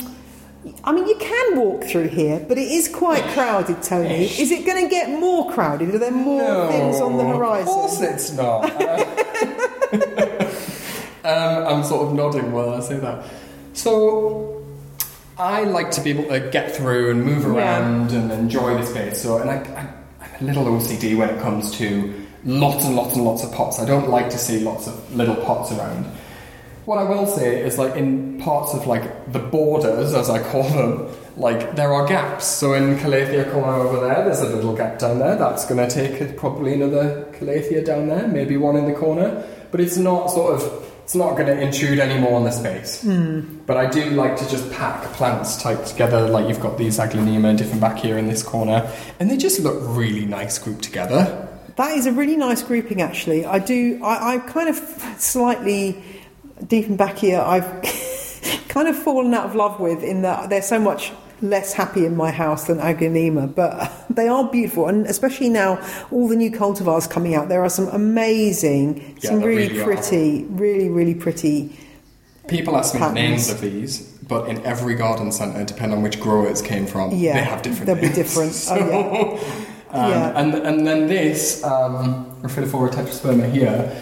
I mean, you can walk through here, but it is quite crowded, Tony. Is it going to get more crowded? Are there more things on the horizon? Of course it's not. Um, I'm sort of nodding while I say that. So, I like to be able to get through and move Yeah. around and enjoy the space. So, and I, I, I'm a little OCD when it comes to lots and lots and lots of pots. I don't like to see lots of little pots around. What I will say is, like in parts of like the borders, as I call them, like there are gaps. So in Calathea corner over there, there's a little gap down there. That's going to take probably another Calathea down there, maybe one in the corner. But it's not sort of, it's not going to intrude any more on the space. Hmm. But I do like to just pack plants tight together. Like you've got these Aglaonema Dieffenbachia in this corner, and they just look really nice grouped together. That is a really nice grouping, actually. I do. I, I kind of slightly Dieffenbachia. I've kind of fallen out of love with in that they're so much less happy in my house than Aglaonema, but they are beautiful, and especially now all the new cultivars coming out. There are some amazing, Yeah, some really, really are. pretty, really, really pretty. People ask me Patterns. names of these, but in every garden centre, depending on which growers came from, Yeah, they have different they'll be names. different. Oh, yeah. Um, Yeah. and, and then this, um, Rhaphidophora tetrasperma here,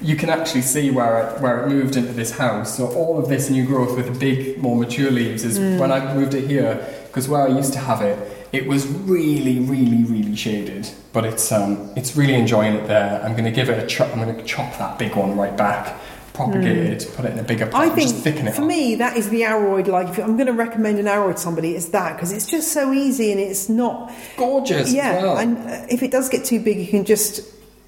you can actually see where it, where it moved into this house. So all of this new growth with the big, more mature leaves is Mm. when I moved it here, because where I used to have it, it was really, really, really shaded. But it's um, it's really enjoying it there. I'm going to give it a chop. I'm going to chop that big one right back, propagate it, put it in a bigger pot, Mm. I think just thicken it for up. me that is the aroid. Like, if I'm going to recommend an aroid to somebody, it's that because it's just so easy and it's not. gorgeous. Yeah, as well. and if it does get too big, you can just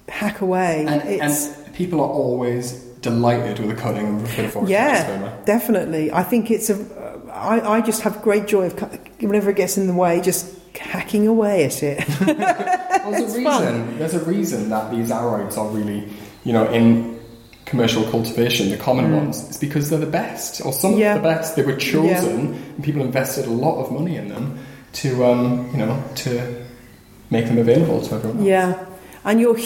hack away. And, it's, and people are always delighted with the cutting of Rhaphidophora yeah, tetrasperma. definitely. I think it's a. I, I just have great joy of whenever it gets in the way, just hacking away at it. Well, there's It's a reason. fun. There's a reason that these aroids are really, you know, in commercial cultivation, the common ones. It's because they're the best, or some Mm. Yeah. of the best. They were chosen, and people invested a lot of money in them to, um, you know, to make them available to everyone. yeah, and you're.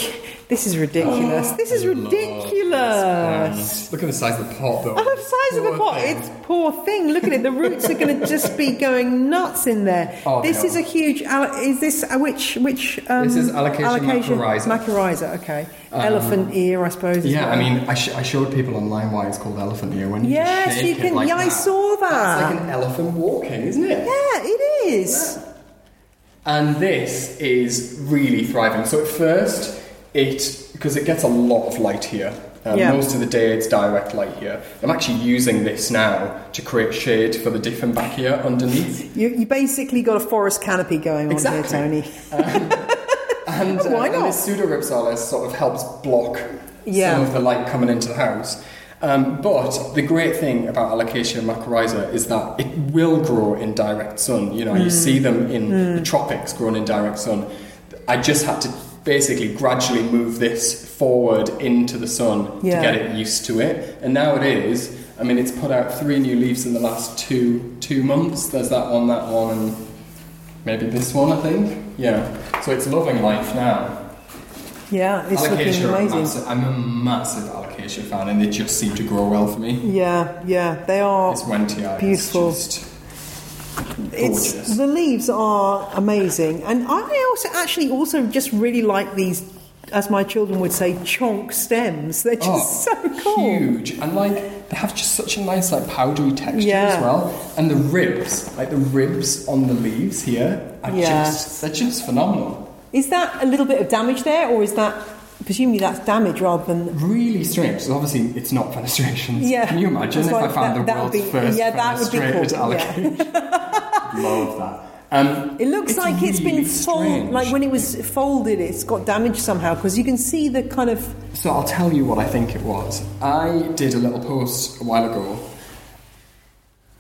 This is ridiculous. this is this ridiculous. Look at the size of the pot, though. Oh, the size of the pot. thing. It's poor thing. Look at it. The roots are going to just be going nuts in there. Oh, this is a huge. Is this which which? Um, This is Alocasia macrorrhiza. Macrorrhiza, Okay. Elephant ear, I suppose. Yeah, I mean, I, sh- I showed people online why it's called elephant ear. When you Yes, you it can- like yeah, I saw that. That's like an elephant walking, isn't it? Yeah, it is. And this is really thriving. So at first, it because it gets a lot of light here. Um, Yeah. Most of the day, it's direct light here. I'm actually using this now to create shade for the Dieffenbachia underneath. You, you basically got a forest canopy going on here, Tony. And, uh, Why and not? this pseudorhipsalis sort of helps block Yeah. some of the light coming into the house. Um, but the great thing about Alocasia macrorrhiza is that it will grow in direct sun. You know, Hmm. you see them in the tropics growing in direct sun. I just had to basically gradually move this forward into the sun Yeah. to get it used to it. And now it is. I mean, it's put out three new leaves in the last two two months. There's that one, that one, and maybe this one, I think. Yeah. So it's loving life now. Yeah, it's looking amazing. massive. I'm a massive alocasia fan, and they just seem to grow well for me. Yeah, yeah, they are. This Wentia beautiful. just It's the leaves are amazing, and I also actually also just really like these, as my children would say, chonk stems. They're just Oh, so cool. huge, and like they have just such a nice like powdery texture Yeah. as well. And the ribs, like the ribs on the leaves here, are Yeah. just they're just phenomenal. Is that a little bit of damage there, or is that presumably that's damage rather than. Really strange. So obviously, it's not fenestrations. Yeah. Can you imagine if I found that- the world's be- first yeah, that would be fenestrated cool, yeah. Love that. Um, It looks like it's been folded, like when it was folded, it's got damage somehow because you can see the kind of. So I'll tell you what I think it was. I did a little post a while ago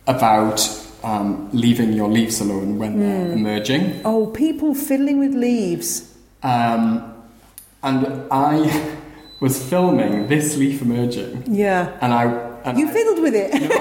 about um, leaving your leaves alone when they're Hmm. emerging. Oh, people fiddling with leaves. Um, and I was filming this leaf emerging, Yeah. and I and You I, fiddled with it. you know,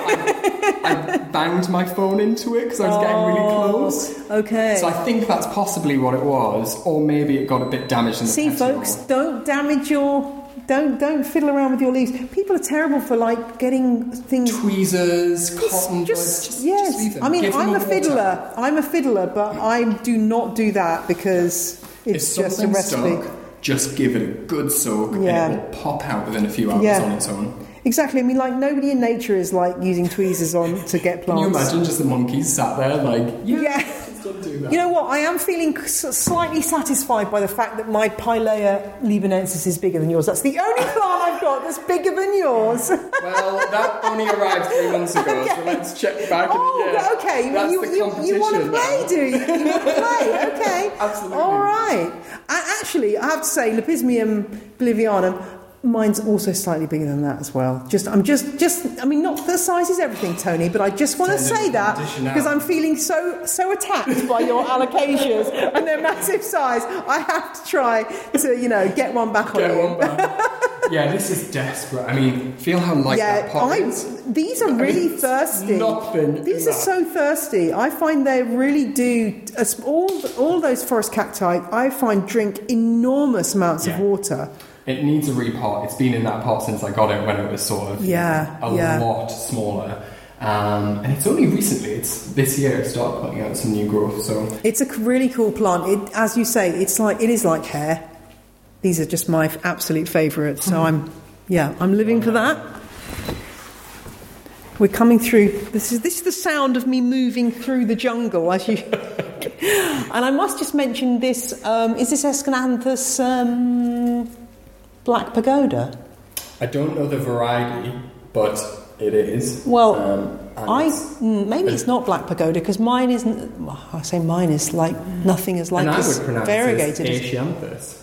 I, I banged my phone into it because I was getting really Oh, close. Okay. So I think that's possibly what it was, or maybe it got a bit damaged in the See, folks, don't damage your. Don't don't fiddle around with your leaves. People are terrible for like getting things. Tweezers, cotton Just, just, yes. just. I mean, Give I'm a water. fiddler. I'm a fiddler, but I do not do that because it's just a recipe. stuck, just give it a good soak Yeah. and it will pop out within a few hours Yeah. on its own. Exactly. I mean, like nobody in nature is like using tweezers on to get plants. Can you imagine just the monkeys sat there like, yeah, Yeah. Just don't do that. You know what? I am feeling slightly satisfied by the fact that my Pilea libanensis is bigger than yours. That's the only plant I've got that's bigger than yours. well, that only arrived three months ago, so let's check back in Oh, a year. okay. That's you, the you, you want to play, now. do you? You want to play? Okay. Absolutely. All right. A- actually, I have to say, Lepismium bolivianum, mine's also slightly bigger than that as well. Just, I'm just, just. I mean, not the size is everything, Tony, but I just want to say that because I'm feeling so, so attacked by your alocasias and their massive size. I have to try to, you know, get one back Get on you. one back. yeah, this is desperate. I mean, feel how light Yeah, that pot I, is. these are really It's thirsty. nothing in These are that. so thirsty. I find they really do. All all those forest cacti, I find drink enormous amounts of water. It needs a repot. It's been in that pot since I got it when it was sort of Yeah, a yeah. lot smaller. Um, and it's only recently, it's this year, it started putting out some new growth. So It's a really cool plant. It, as you say, it's like it is like hair. These are just my absolute favourites. So I'm, yeah, I'm living for that. We're coming through. This is this is the sound of me moving through the jungle as you. and I must just mention this. Um, is this Aeschynanthus um, black pagoda? I don't know the variety, but it is. Well, Um, I it's- mm, maybe it's not black pagoda because mine isn't. I say mine is like nothing is like and as variegated. as- Asianthus.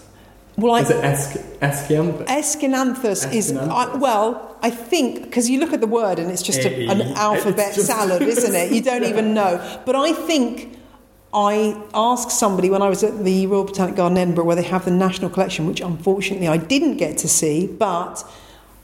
well, I, Is it Esch- Eschianthus? Aeschynanthus is I, well, I think because you look at the word and it's just a, an it's alphabet just- salad, isn't it? You don't even know. But I think I asked somebody when I was at the Royal Botanic Garden Edinburgh, where they have the national collection, which unfortunately I didn't get to see, but.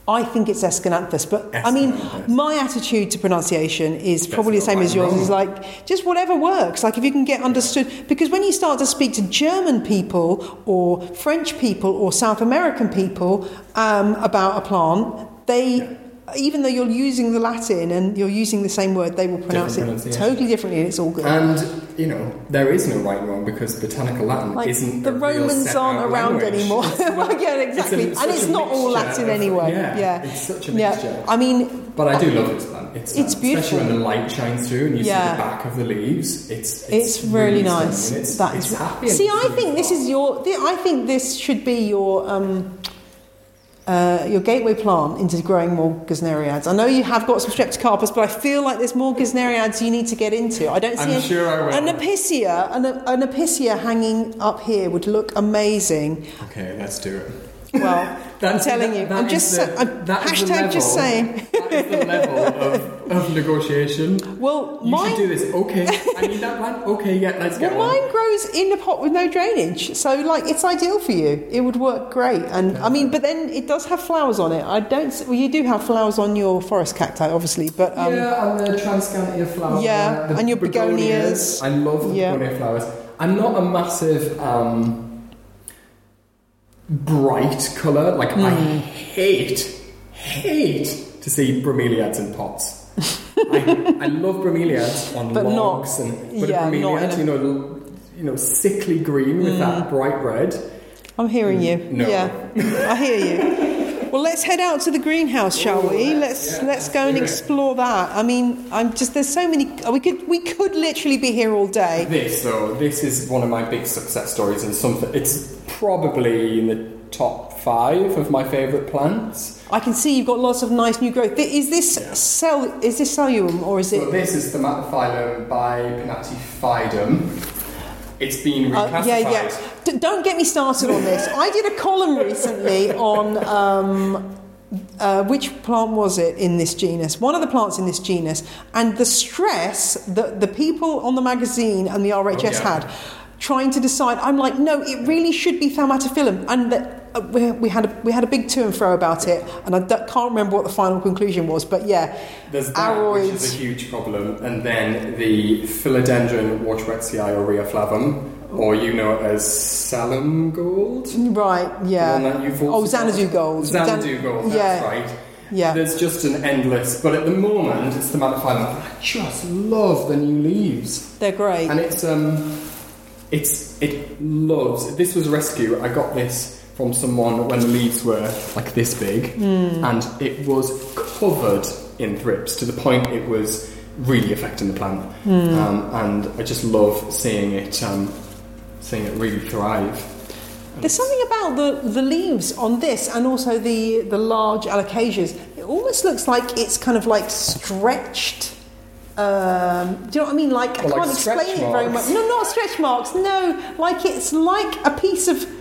I think it's Aeschynanthus, but I mean, my attitude to pronunciation is probably the same as yours. wrong. Is like just whatever works. Like if you can get understood, because when you start to speak to German people or French people or South American people um, about a plant, they, even though you're using the Latin and you're using the same word, they will pronounce it totally differently, and it's all good. And you know there is no right and wrong because botanical Latin like isn't the Romans aren't around language. anymore. It's yeah, it's a- exactly. and it's not all Latin of- anyway. yeah, yeah, it's such a yeah. I mean, But I do love this plant. It's, It's um, beautiful. especially when the light shines through and you Yeah. see the back of the leaves. It's It's, really, nice. It's, That it's is- happy. See, I think this is your. I think this should be your um, uh, your gateway plant into growing more Gesneriads. I know you have got some Streptocarpus, but I feel like there's more Gesneriads you need to get into. I don't see. I'm any- sure I will. An Episcia, an, an Episcia hanging up here would look amazing. Okay, let's do it. Well, I'm telling you. that I'm just the- I'm, that is the hashtag just saying. That is the level of, of negotiation. Well, You mine. should do this. Okay, I need that plant. Okay, yeah, let's go. Well, on. mine grows in a pot with no drainage, so like it's ideal for you. It would work great, and I mean, but then it does have flowers on it. I don't. Well, you do have flowers on your forest cacti, obviously, but um, yeah, and the transcantia flower. Yeah, the and your begonias. I love the Yeah. begonia flowers. I'm not a massive um, bright colour. Like I Hmm. hate, hate to see bromeliads in pots. I, I love bromeliads on But not- and but yeah, a bromeliad, a- Hmm. you know, you know, sickly green with that bright red. I'm hearing you. No. Yeah, I hear you. Well, let's head out to the greenhouse, shall Oh, we? let's- Let's yeah, let's go and explore that. I mean, I'm just there's so many. Uh, we could we could literally be here all day. This though, this is one of my big success stories, and something. It's probably in the top five of my favourite plants. I can see you've got lots of nice new growth. Is this Yeah. cell? Is this selloum or is it? So this is Thaumatophyllum bipinnatifidum. It's been Uh, yeah, yeah. D- don't get me started on this. I did a column recently on um, uh, which plant was it in this genus? One of the plants in this genus, and the stress that the people on the magazine and the RHS Oh, yeah. had trying to decide. I'm like, no, it really should be Thaumatophyllum, and that. We, we had a, we had a big to and fro about it, and I d- can't remember what the final conclusion was. But yeah, There's that, which is a huge problem, and then the Philodendron warszewiczii aurea flavum, or you know it as selloum gold. Right, yeah. The one that you've oh. Xanadu gold. Xanadu Xan- gold, that's yeah. right. Yeah. There's just an endless, but at the moment it's the Thaumatophyllum. I just love the new leaves. They're great. and it's um it's it loves this was a rescue i got this from someone when the leaves were like this big and it was covered in thrips to the point it was really affecting the plant um, and i just love seeing it um, seeing it really thrive There's something about the, the leaves on this and also the, the large alocasias. It almost looks like it's kind of like stretched. Um, do you know what I mean? Like, I Or like can't explain it very much. No, not stretch marks. No, like it's like a piece of.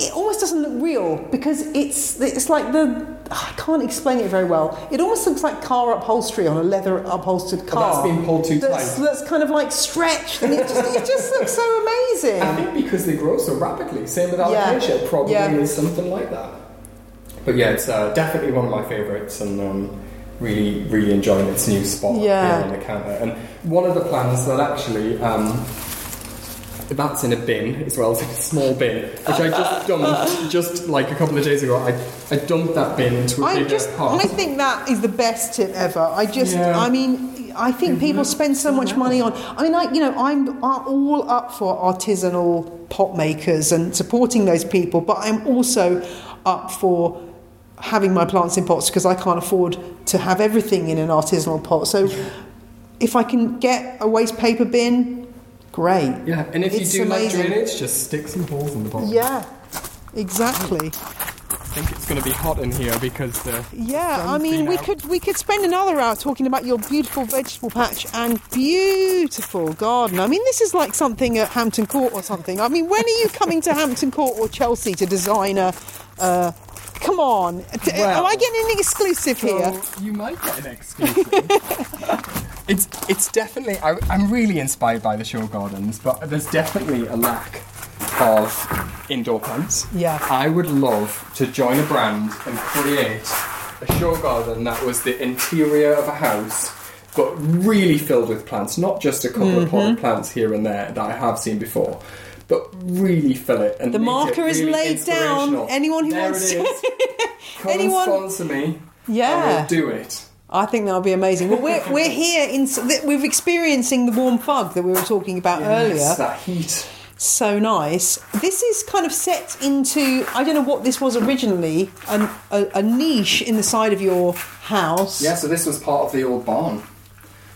It almost doesn't look real because it's it's like the. I can't explain it very well. It almost looks like car upholstery on a leather upholstered car. that's been pulled too that's, tight. That's kind of like stretched, and it just, it just looks so amazing. i think because they grow so rapidly same with Yeah. alocasia probably Yeah. is something like that but yeah it's uh, definitely one of my favorites and um, really really enjoying its new spot Yeah. here on the counter and one of the plans that actually um, that's in a bin as well. It's in a small bin, which I just dumped just like a couple of days ago. I, I dumped that bin into a I bigger just, pot. I think that is the best tip ever. I just, Yeah. I mean, I think people spend so much money on. I mean, I, you know, I'm all up for artisanal pot makers and supporting those people, but I'm also up for having my plants in pots because I can't afford to have everything in an artisanal pot. So, if I can get a waste paper bin, great. yeah, and if It's you do amazing. like drainage, just stick some holes in the bottom. Yeah, exactly. I think it's going to be hot in here because the Yeah, I mean, we out. could we could spend another hour talking about your beautiful vegetable patch and beautiful garden. I mean, this is like something at Hampton Court or something. I mean, when are you coming to Hampton Court or Chelsea to design a? Uh, come on, Well- am I getting an exclusive here? You might get an exclusive. it's it's definitely. I, I'm really inspired by the show gardens, but there's definitely a lack of indoor plants. Yeah. I would love to join a brand and create a show garden that was the interior of a house. But really filled with plants, not just a couple of Mm-hmm. potted plants here and there that I have seen before, but really fill it. And The it marker is really laid down. Anyone who There wants it to- is. Come Anyone- and sponsor me. Yeah. Will do it. I think that would be amazing. Well, we're we're here in we're experiencing the warm fog that we were talking about earlier. That heat. so nice. This is kind of set into I don't know what this was originally an, a, a niche in the side of your house. Yeah, so this was part of the old barn.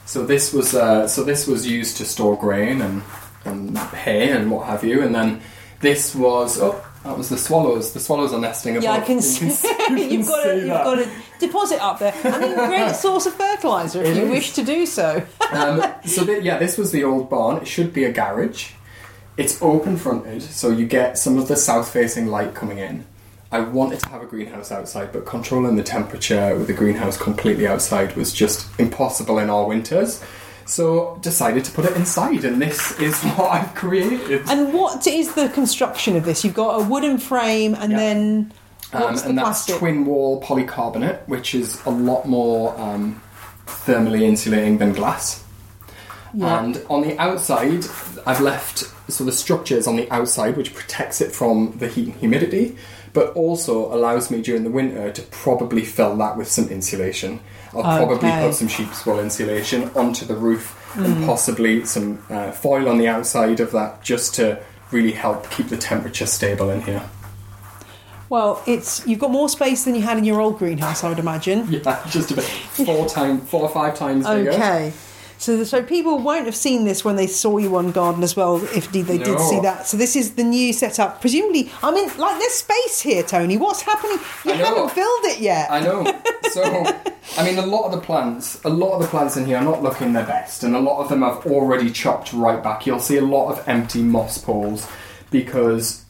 So this was uh, so this was used to store grain and and hay and what have you, and then this was oh that was the swallows. The swallows are nesting above. Yeah, I can see. you you've got a, you've got a deposit up there. I mean, great source of fertilizer if It you is. wish to do so. um, so th- yeah, this was the old barn. It should be a garage. It's open fronted, so you get some of the south facing light coming in. I wanted to have a greenhouse outside, but controlling the temperature with the greenhouse completely outside was just impossible in our winters. So decided to put it inside, and this is what I've created. And what is the construction of this? You've got a wooden frame, and then Um, and that's plastic? twin wall polycarbonate, which is a lot more um, thermally insulating than glass. Yeah. And on the outside, I've left so the structure is on the outside, which protects it from the heat and humidity, but also allows me during the winter to probably fill that with some insulation. I'll probably Okay. put some sheep's wool insulation onto the roof Mm. and possibly some uh, foil on the outside of that just to really help keep the temperature stable in here. Well, it's you've got more space than you had in your old greenhouse, I would imagine. Yeah, just about four time, four or five times bigger. Okay. So, so people won't have seen this when they saw you on Gardeners' World, if indeed they did see that. So this is the new setup. Presumably, I mean, like there's space here, Tony. What's happening? You haven't filled it yet. I know. So, I mean, a lot of the plants, a lot of the plants in here are not looking their best, and a lot of them I've already chopped right back. You'll see a lot of empty moss poles because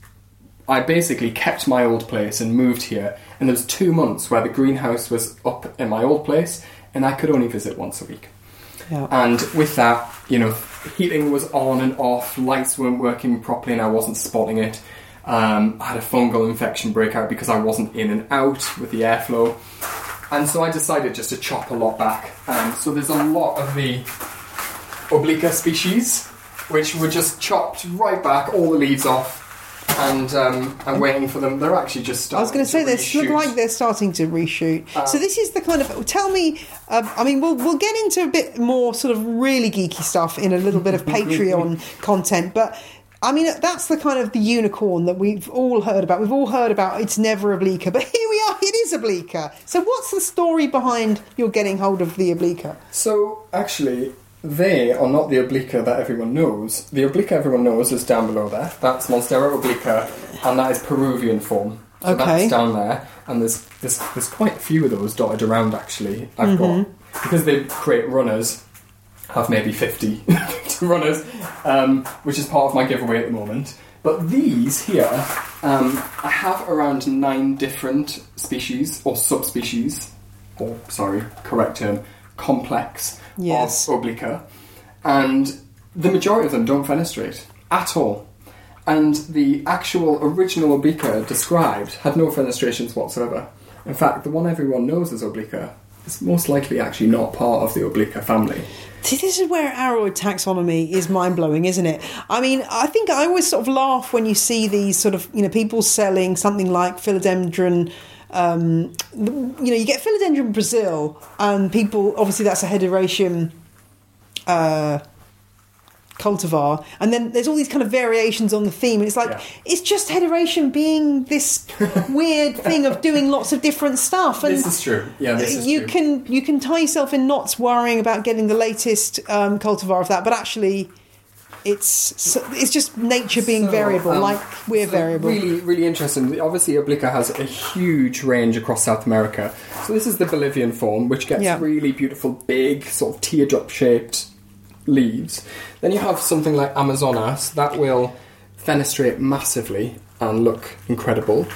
I basically kept my old place and moved here, and there was two months where the greenhouse was up in my old place, and I could only visit once a week. Yeah. And with that, you know, heating was on and off, lights weren't working properly, and I wasn't spotting it. Um, I had a fungal infection breakout because I wasn't in and out with the airflow. And so I decided just to chop a lot back. Um, so there's a lot of the oblique species, which were just chopped right back, all the leaves off. And um, I'm waiting for them. They're actually just I was starting going to say they look like they're starting to reshoot. Uh, so this is the kind of tell me. Um, I mean, we'll we'll get into a bit more sort of really geeky stuff in a little bit of Patreon content, but. I mean, that's the kind of the unicorn that we've all heard about. We've all heard about it's never obliqua, but here we are, it is obliqua. So, what's the story behind your getting hold of the oblique? So actually, they are not the oblique that everyone knows. The oblique everyone knows is down below there. That's Monstera oblique, and that is Peruvian form. So Okay. that's down there, and there's, there's there's quite a few of those dotted around. Actually, I've got because they create runners. Have maybe 50 runners, um, which is part of my giveaway at the moment. But these here, um, I have around nine different species or subspecies, or sorry, correct term, complex Yes. of oblique, and the majority of them don't fenestrate at all. And the actual original oblique described had no fenestrations whatsoever. In fact, the one everyone knows as oblique is most likely actually not part of the oblique family. See, this is where aroid taxonomy is mind blowing, isn't it? I mean, I think I always sort of laugh when you see these sort of, you know, people selling something like philodendron. Um, you know, you get philodendron Brazil, and people obviously that's a hederaceum uh, cultivar, and then there's all these kind of variations on the theme, and it's like Yeah. it's just hederaceum being this weird thing of doing lots of different stuff. And This is true. Yeah, this is you true. can you can tie yourself in knots worrying about getting the latest um, cultivar of that, but actually, it's it's just nature being So, variable, um, like we're so variable. Really, really interesting. Obviously, Oblique has a huge range across South America. So this is the Bolivian form, which gets Yeah. really beautiful, big, sort of teardrop-shaped leaves. Then you have something like Amazonas that will fenestrate massively and look incredible.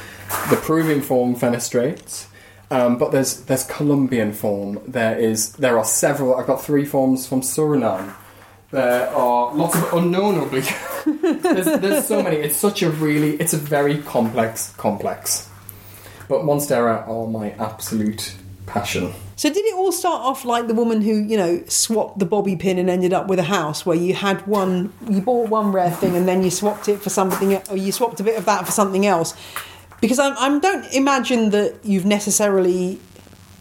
The Peruvian form fenestrates. Um, but there's there's Colombian form. There is there are several. I've got three forms from Suriname. There are lots of unknown oblique. there's, there's so many. It's such a really, it's a very complex complex. But Monstera are my absolute passion. So did it all start off like the woman who you know swapped the bobby pin and ended up with a house where you had one, you bought one rare thing and then you swapped it for something, or you swapped a bit of that for something else? Because I, I don't imagine that you've necessarily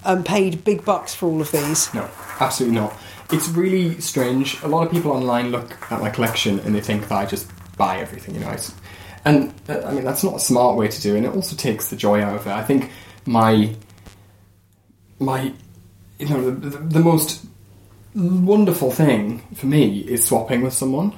um, paid big bucks for all of these. No, absolutely not. It's really strange. A lot of people online look at my collection and they think that I just buy everything, you know. And uh, I mean, that's not a smart way to do, it, and it also takes the joy out of it. I think my my you know the, the, the most wonderful thing for me is swapping with someone,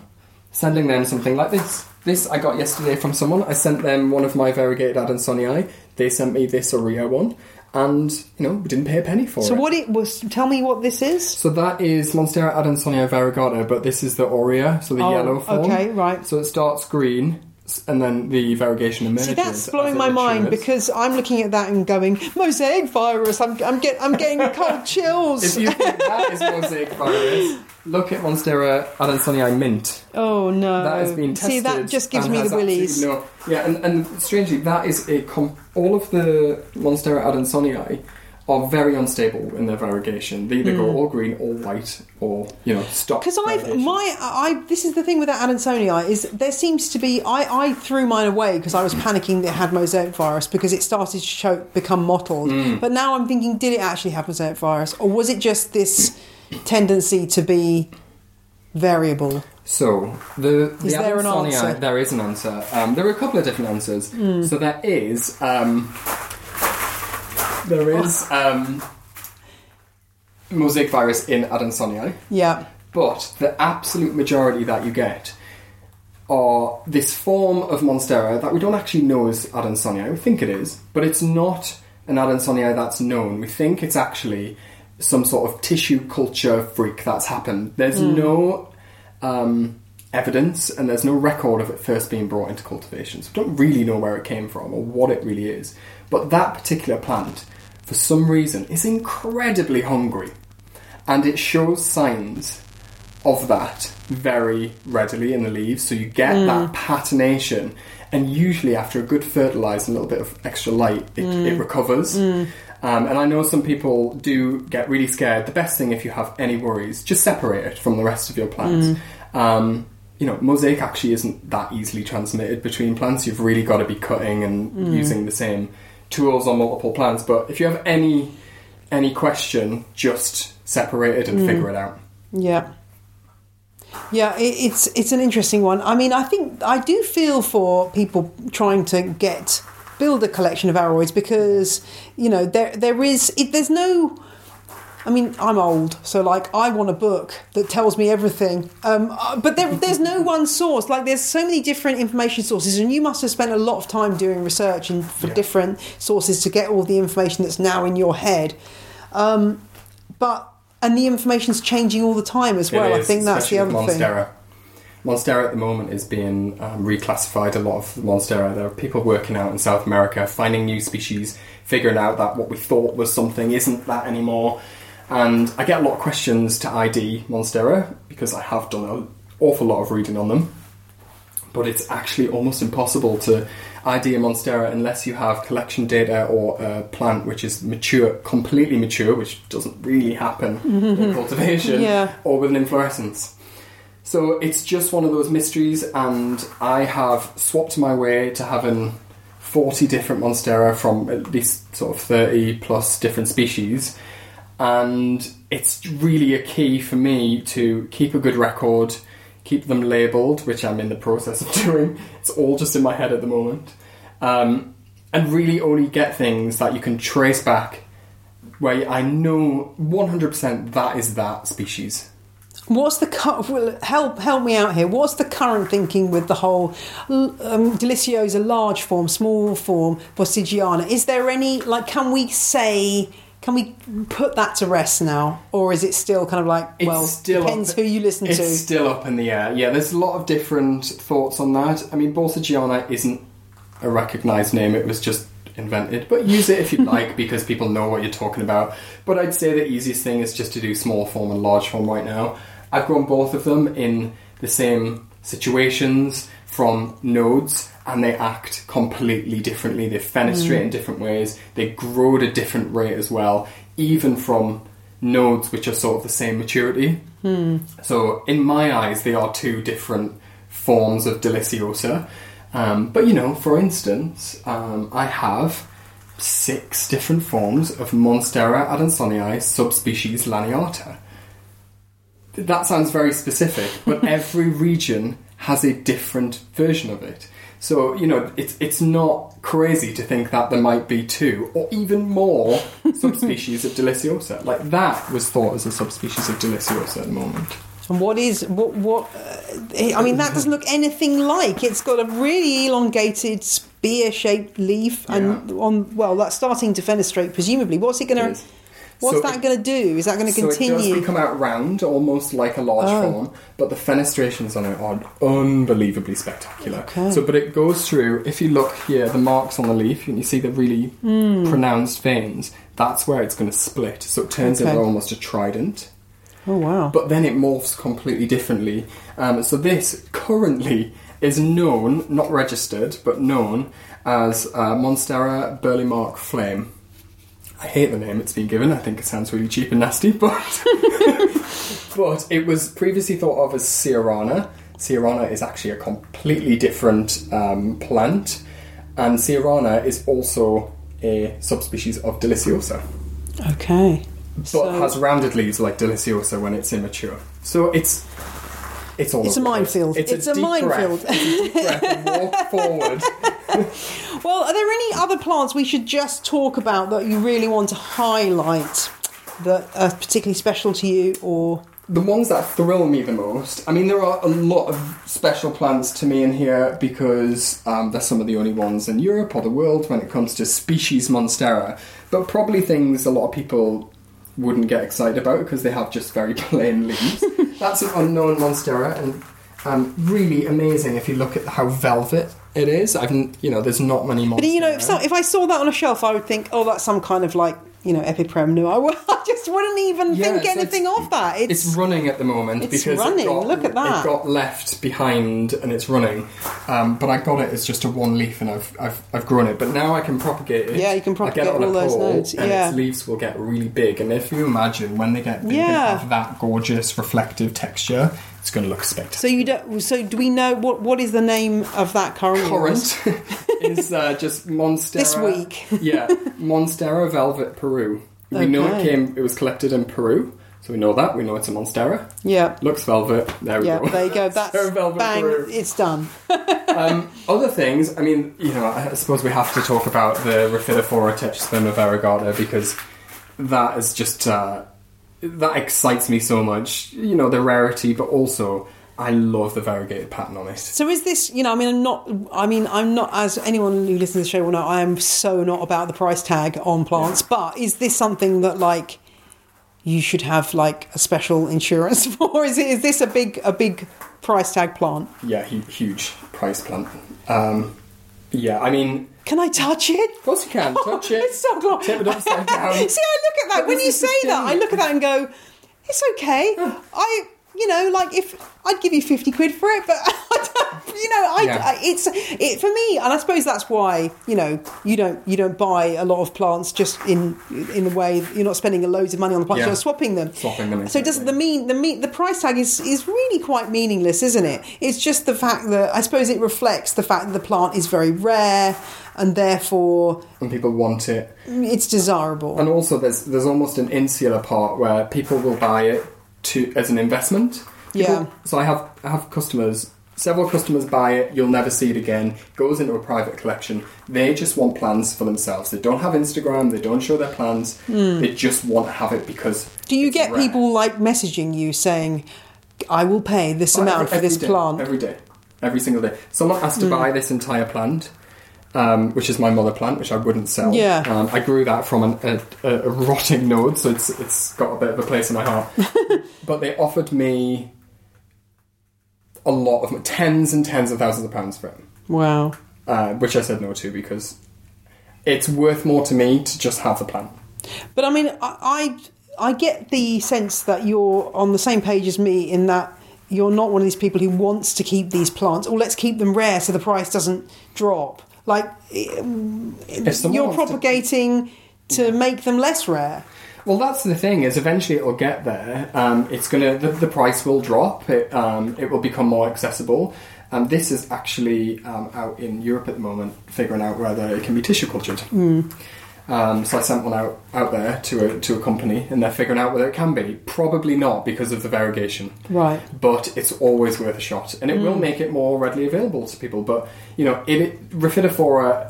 sending them something like this. This I got yesterday from someone. I sent them one of my variegated Adansonii. They sent me this Aurea one, and you know we didn't pay a penny for So it. So what it was? Tell me what this is. So that is Monstera Adansonii variegata, but this is the Aurea, so the Oh, yellow form. okay, right. So it starts green, and then the variegation emerges. See, that's blowing my mind because I'm looking at that and going, mosaic virus. I'm, I'm, get, I'm getting cold chills. If you think that is mosaic virus, look at Monstera Adansonii mint. oh no! That has been tested. See, that just gives me the willies. No, yeah, and, and strangely, that is a com- all of the Monstera Adansonii are very unstable in their variegation. They either go all green, all white, or you know stop. Because I've my I this is the thing with that Adansonii is there seems to be I, I threw mine away because I was panicking that it had mosaic virus because it started to show, become mottled. Mm. But now I'm thinking, did it actually have mosaic virus or was it just this tendency to be variable? So the, the Is there an answer? Hmm. There is an answer. Um, there are a couple of different answers. So there is um, there is um, mosaic virus in Adansonii. Yeah. But the absolute majority that you get are this form of Monstera that we don't actually know is Adansonii. We think it is, but it's not an Adansonii that's known. We think it's actually some sort of tissue culture freak that's happened. There's no um, evidence and there's no record of it first being brought into cultivation. So we don't really know where it came from or what it really is. But that particular plant, for some reason, is incredibly hungry and it shows signs of that very readily in the leaves. So you get that mm. patination, and usually after a good fertilizer and a little bit of extra light, it, it mm. recovers. Mm. Um, and I know some people do get really scared. The best thing, if you have any worries, just separate it from the rest of your plants. Um, you know, mosaic actually isn't that easily transmitted between plants. You've really got to be cutting and using the same tools on multiple plants. But if you have any any question, just separate it and figure it out. Yeah. Yeah, it, it's it's an interesting one. I mean, I think I do feel for people trying to get build a collection of aroids because you know there there is it, there's no. I mean, I'm old, so like I want a book that tells me everything. Um, uh, but there, there's no one source. Like there's so many different information sources, and you must have spent a lot of time doing research and for Yeah. different sources to get all the information that's now in your head. Um, but and the information's changing all the time as well. I think that's the other thing. Monstera. Monstera at the moment is being um, reclassified. A lot of Monstera. There are people working out in South America, finding new species, figuring out that what we thought was something isn't that anymore. And I get a lot of questions to ID Monstera because I have done an awful lot of reading on them. But it's actually almost impossible to ID a Monstera unless you have collection data or a plant which is mature, completely mature, which doesn't really happen in cultivation, Yeah. or with an inflorescence. So it's just one of those mysteries, and I have swapped my way to having 40 different Monstera from at least sort of 30 plus different species. And it's really a key for me to keep a good record, keep them labelled, which I'm in the process of doing. It's all just in my head at the moment. Um, and really only get things that you can trace back where I know 100% that is that species. What's the well, help help me out here? What's the current thinking with the whole um, a large form, small form, Borsigiana? Is there any like? Can we say? Can we put that to rest now, or is it still kind of like It's well still depends up- who you listen It's to? still up in the air. Yeah, there's a lot of different thoughts on that. I mean, Borsigiana isn't a recognised name, it was just invented. But use it if you'd like because people know what you're talking about. But I'd say the easiest thing is just to do small form and large form right now. I've grown both of them in the same situations from nodes and they act completely differently. They fenestrate in different ways, they grow at a different rate as well, even from nodes which are sort of the same maturity. So, in my eyes, they are two different forms of Deliciosa. Um, but you know, for instance, um, I have six different forms of Monstera adansonii subspecies laniata. That sounds very specific, but every region has a different version of it. So you know, it's it's not crazy to think that there might be two or even more subspecies of Deliciosa. Like that was thought as a subspecies of Deliciosa at the moment. And what is what what? Uh, I mean, that doesn't look anything like. It's got a really elongated spear-shaped leaf, and on well, that's starting to fenestrate. Presumably, what's it going to? What's So that going to do? Is that going to So it does continue? become out round, almost like a large Oh. form, but the fenestrations on it are unbelievably spectacular. Okay. So, but it goes through. If you look here, the marks on the leaf, and you see the really Hmm. pronounced veins. That's where it's going to split. So it turns Okay. into almost a trident. oh wow! But then it morphs completely differently. Um, so this currently is known, not registered, but known as uh, Monstera Burle Marx Flame. I hate the name it's been given. I think it sounds really cheap and nasty, but but it was previously thought of as Sierrana. Sierrana is actually a completely different um, plant, and Sierrana is also a subspecies of Deliciosa okay. but So- has rounded leaves like Deliciosa when it's immature. So it's it's all It's a over the place. minefield. It's a deep minefield. breath. It's a deep breath and walk forward. Well, are there any other plants we should just talk about that you really want to highlight that are particularly special to you, or The ones that thrill me the most. I mean, there are a lot of special plants to me in here because um, they're some of the only ones in Europe or the world when it comes to species Monstera. But probably things a lot of people wouldn't get excited about because they have just very plain leaves. That's an unknown Monstera and um, really amazing if you look at how velvet it is. I've, you know, there's not many Monstera. But you know, if, so, if I saw that on a shelf, I would think, oh, that's some kind of like you know epiprem. I, would, I just wouldn't even Yeah, think anything of that. It's, It's running at the moment It's because running, It got, look at that. It got left behind and it's running, um, but I got it as just a one leaf and I've, I've I've grown it. But now I can propagate it. Yeah, you can I propagate get it on all a those pole nodes, and yeah. its leaves will get really big. And if you imagine when they get big Yeah. and have that gorgeous reflective texture, it's going to look spectacular. so you don't. So do we know what what is the name of that current? Current is uh, just Monstera. This week. yeah, Monstera Velvet Peru. We know it came. It was collected in Peru, so we know that. We know it's a Monstera. Yeah. Looks velvet. There we Yeah, go. there you go. That's So velvet bang. Peru. It's done. Um, other things, I mean, you know, I suppose we have to talk about the Rhaphidophora tetrasperma variegata because that is just uh, that excites me so much. You know, the rarity, but also I love the variegated pattern on it. So is this? You know, I mean, I'm not. I mean, I'm not. As anyone who listens to the show will know, I am so not about the price tag on plants. But is this something that like you should have like a special insurance for? Is it? Is this a big a big price tag plant? Yeah, huge price plant. Um, yeah, I mean, Can I touch it? of course you can oh, touch it. It's so glorious. Tip it upside down. See, I look at that when you say that. I look at that and go, "It's okay." I, you know, like if I'd give you fifty quid for it, but I don't, you know, I, Yeah. I it's it for me, and I suppose that's why you know you don't you don't buy a lot of plants just in in the way you're not spending loads of money on the plants, Yeah. you're swapping them. Swapping them, So does exactly. the mean the mean the price tag is is really quite meaningless, isn't it? It's just the fact that I suppose it reflects the fact that the plant is very rare and therefore And people want it. it's desirable. And also, there's there's almost an insular part where people will buy it to as an investment. People- Yeah. So I have I have customers. Several customers buy it. You'll never see it again. Goes into a private collection. They just want plans for themselves. They don't have Instagram. They don't show their plans. Hmm. They just want to have it because. Do you get rare. people like messaging you saying, "I will pay this oh, amount Every- for every this day, plant"? every day, every single day. Someone has to hmm. buy this entire plant, um, which is my mother plant, which I wouldn't sell. Yeah. um, I grew that from an, a, a, rotting node, so it's it's got a bit of a place in my heart. but they offered me a lot of tens and tens of thousands of pounds for it, Wow. uh, which I said no to because it's worth more to me to just have the plant. But I mean, I, I I get the sense that you're on the same page as me in that you're not one of these people who wants to keep these plants. Or let's keep them rare so the price doesn't drop. Like you're wants to- propagating to, make them less rare. Well, that's the thing is eventually it'll get there. Um, it's gonna the, the price will drop. It um, it will become more accessible. And this is actually um, out in Europe at the moment, figuring out whether it can be tissue cultured. Um, so I sent one out, out there to a to a company, and they're figuring out whether it can be. Probably not because of the variegation, Right. but it's always worth a shot, and it will mm. make it more readily available to people. But you know, it,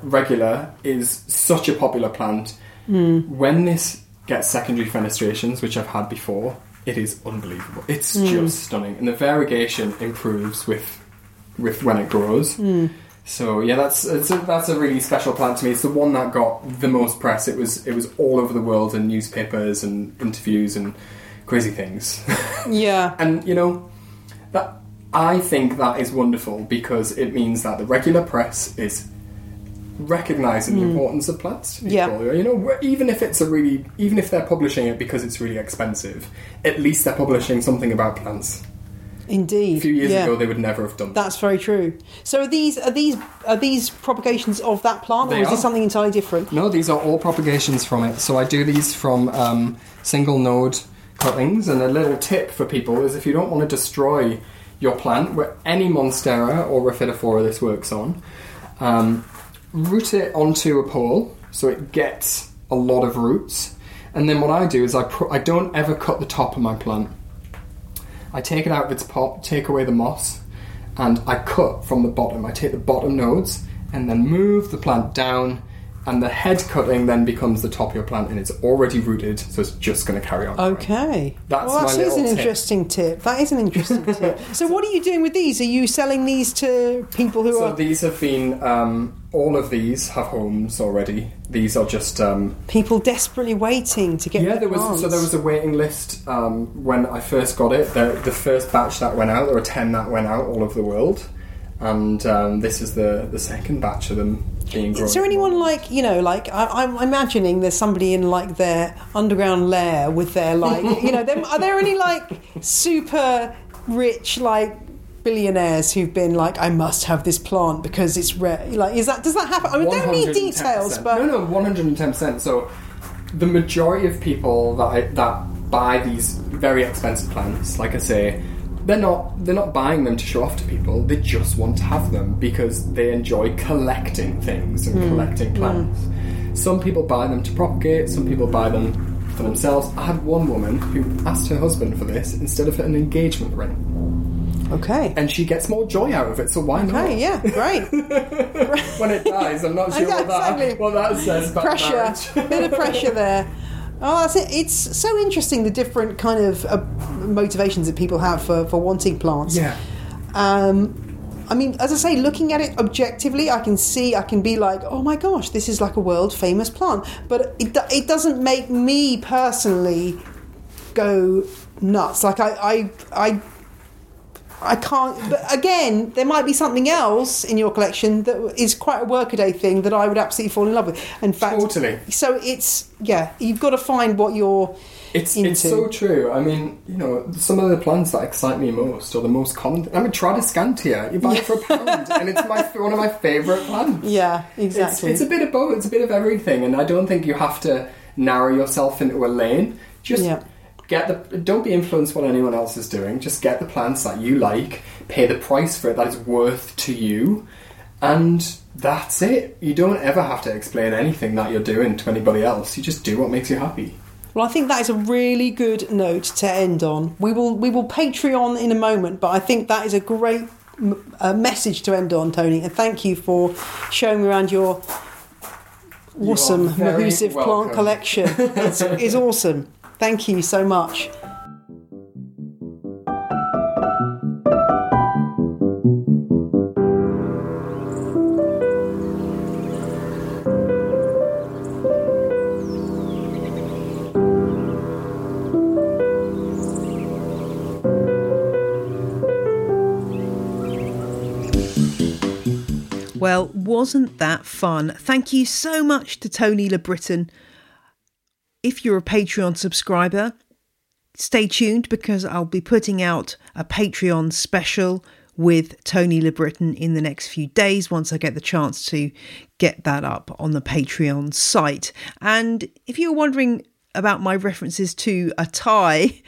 regular is such a popular plant. Mm. When this gets secondary fenestrations, which I've had before, it is unbelievable. It's mm. just stunning, and the variegation improves with with when it grows. So yeah, that's it's a, that's a really special plant to me. It's the one that got the most press. It was it was all over the world in newspapers and interviews and crazy things. Yeah. and you know that I think that is wonderful because it means that the regular press is recognizing the importance of plants to people. Hmm. Yeah. You know, even if it's a really even if they're publishing it because it's really expensive, at least they're publishing something about plants. Indeed. A few years yeah. ago, they would never have done that. That's very true. So are these are these are these propagations of that plant, or They is this are. something entirely different? No, these are all propagations from it. So I do these from um, single node cuttings. And a little tip for people is if you don't want to destroy your plant, where any Monstera or Rhaphidophora this works on, um, root it onto a pole so it gets a lot of roots. And then what I do is I I don't ever cut the top of my plant. I take it out of its pot, take away the moss, and I cut from the bottom. I take the bottom nodes and then move the plant down and the head cutting then becomes the top of your plant, and it's already rooted, so it's just going to carry on. growing. Okay. That's well, that is an tip. interesting tip. That is an interesting tip. So, what are you doing with these? Are you selling these to people who are So are these have been um, all of these have homes already. These are just um, people desperately waiting to get yeah. There was plants? so there was a waiting list um, when I first got it. The, the first batch that went out, there were ten that went out all over the world, and um, this is the the second batch of them being grown. Is there anyone like you know, like I, I'm imagining there's somebody in like their underground lair with their like you know, them, are there any like super rich like billionaires who've been like, I must have this plant because it's rare? Like, is that does that happen? I mean, don't need details, but no, no, one hundred and ten percent. So the majority of people that I, that buy these very expensive plants, like I say, they're not they're not buying them to show off to people. They just want to have them because they enjoy collecting things and hmm. collecting hmm. plants. Some people buy them to propagate. Some people buy them for themselves. I had one woman who asked her husband for this instead of an engagement ring, okay. and she gets more joy out of it. So why not? Okay, yeah, great. when it dies, I'm not sure what, that, exactly. what that says about pressure, bit of pressure there. Oh, that's it. It's so interesting the different kind of uh, motivations that people have for, for wanting plants. Yeah. Um, I mean, as I say, looking at it objectively, I can see, I can be like, oh my gosh, this is like a world famous plant. But it, it doesn't make me personally go nuts. Like, I, I, I, I can't. But again, there might be something else in your collection that is quite a workaday thing that I would absolutely fall in love with. In fact, Totally. So it's yeah, you've got to find what you're It's into. it's so true. I mean, you know, some of the plants that excite me most, or the most common. I mean, Tradescantia. You buy it for a pound, and it's my one of my favourite plants. yeah, It's, exactly. it's a bit of both. It's a bit of everything, and I don't think you have to narrow yourself into a lane. Just Yeah. Get the. Don't be influenced what anyone else is doing. Just get the plants that you like. Pay the price for it that is worth to you, and that's it. You don't ever have to explain anything that you're doing to anybody else. You just do what makes you happy. Well, I think that is a really good note to end on. We will we will Patreon in a moment, but I think that is a great m- uh, message to end on, Tony. And thank you for showing me around your awesome Mahusive plant collection. It's, it's awesome. Thank you so much. Well, wasn't that fun? Thank you so much to Tony Le-Britton. If you're a Patreon subscriber, stay tuned because I'll be putting out a Patreon special with Tony Le-Britton in the next few days once I get the chance to get that up on the Patreon site. And if you're wondering about my references to a tie,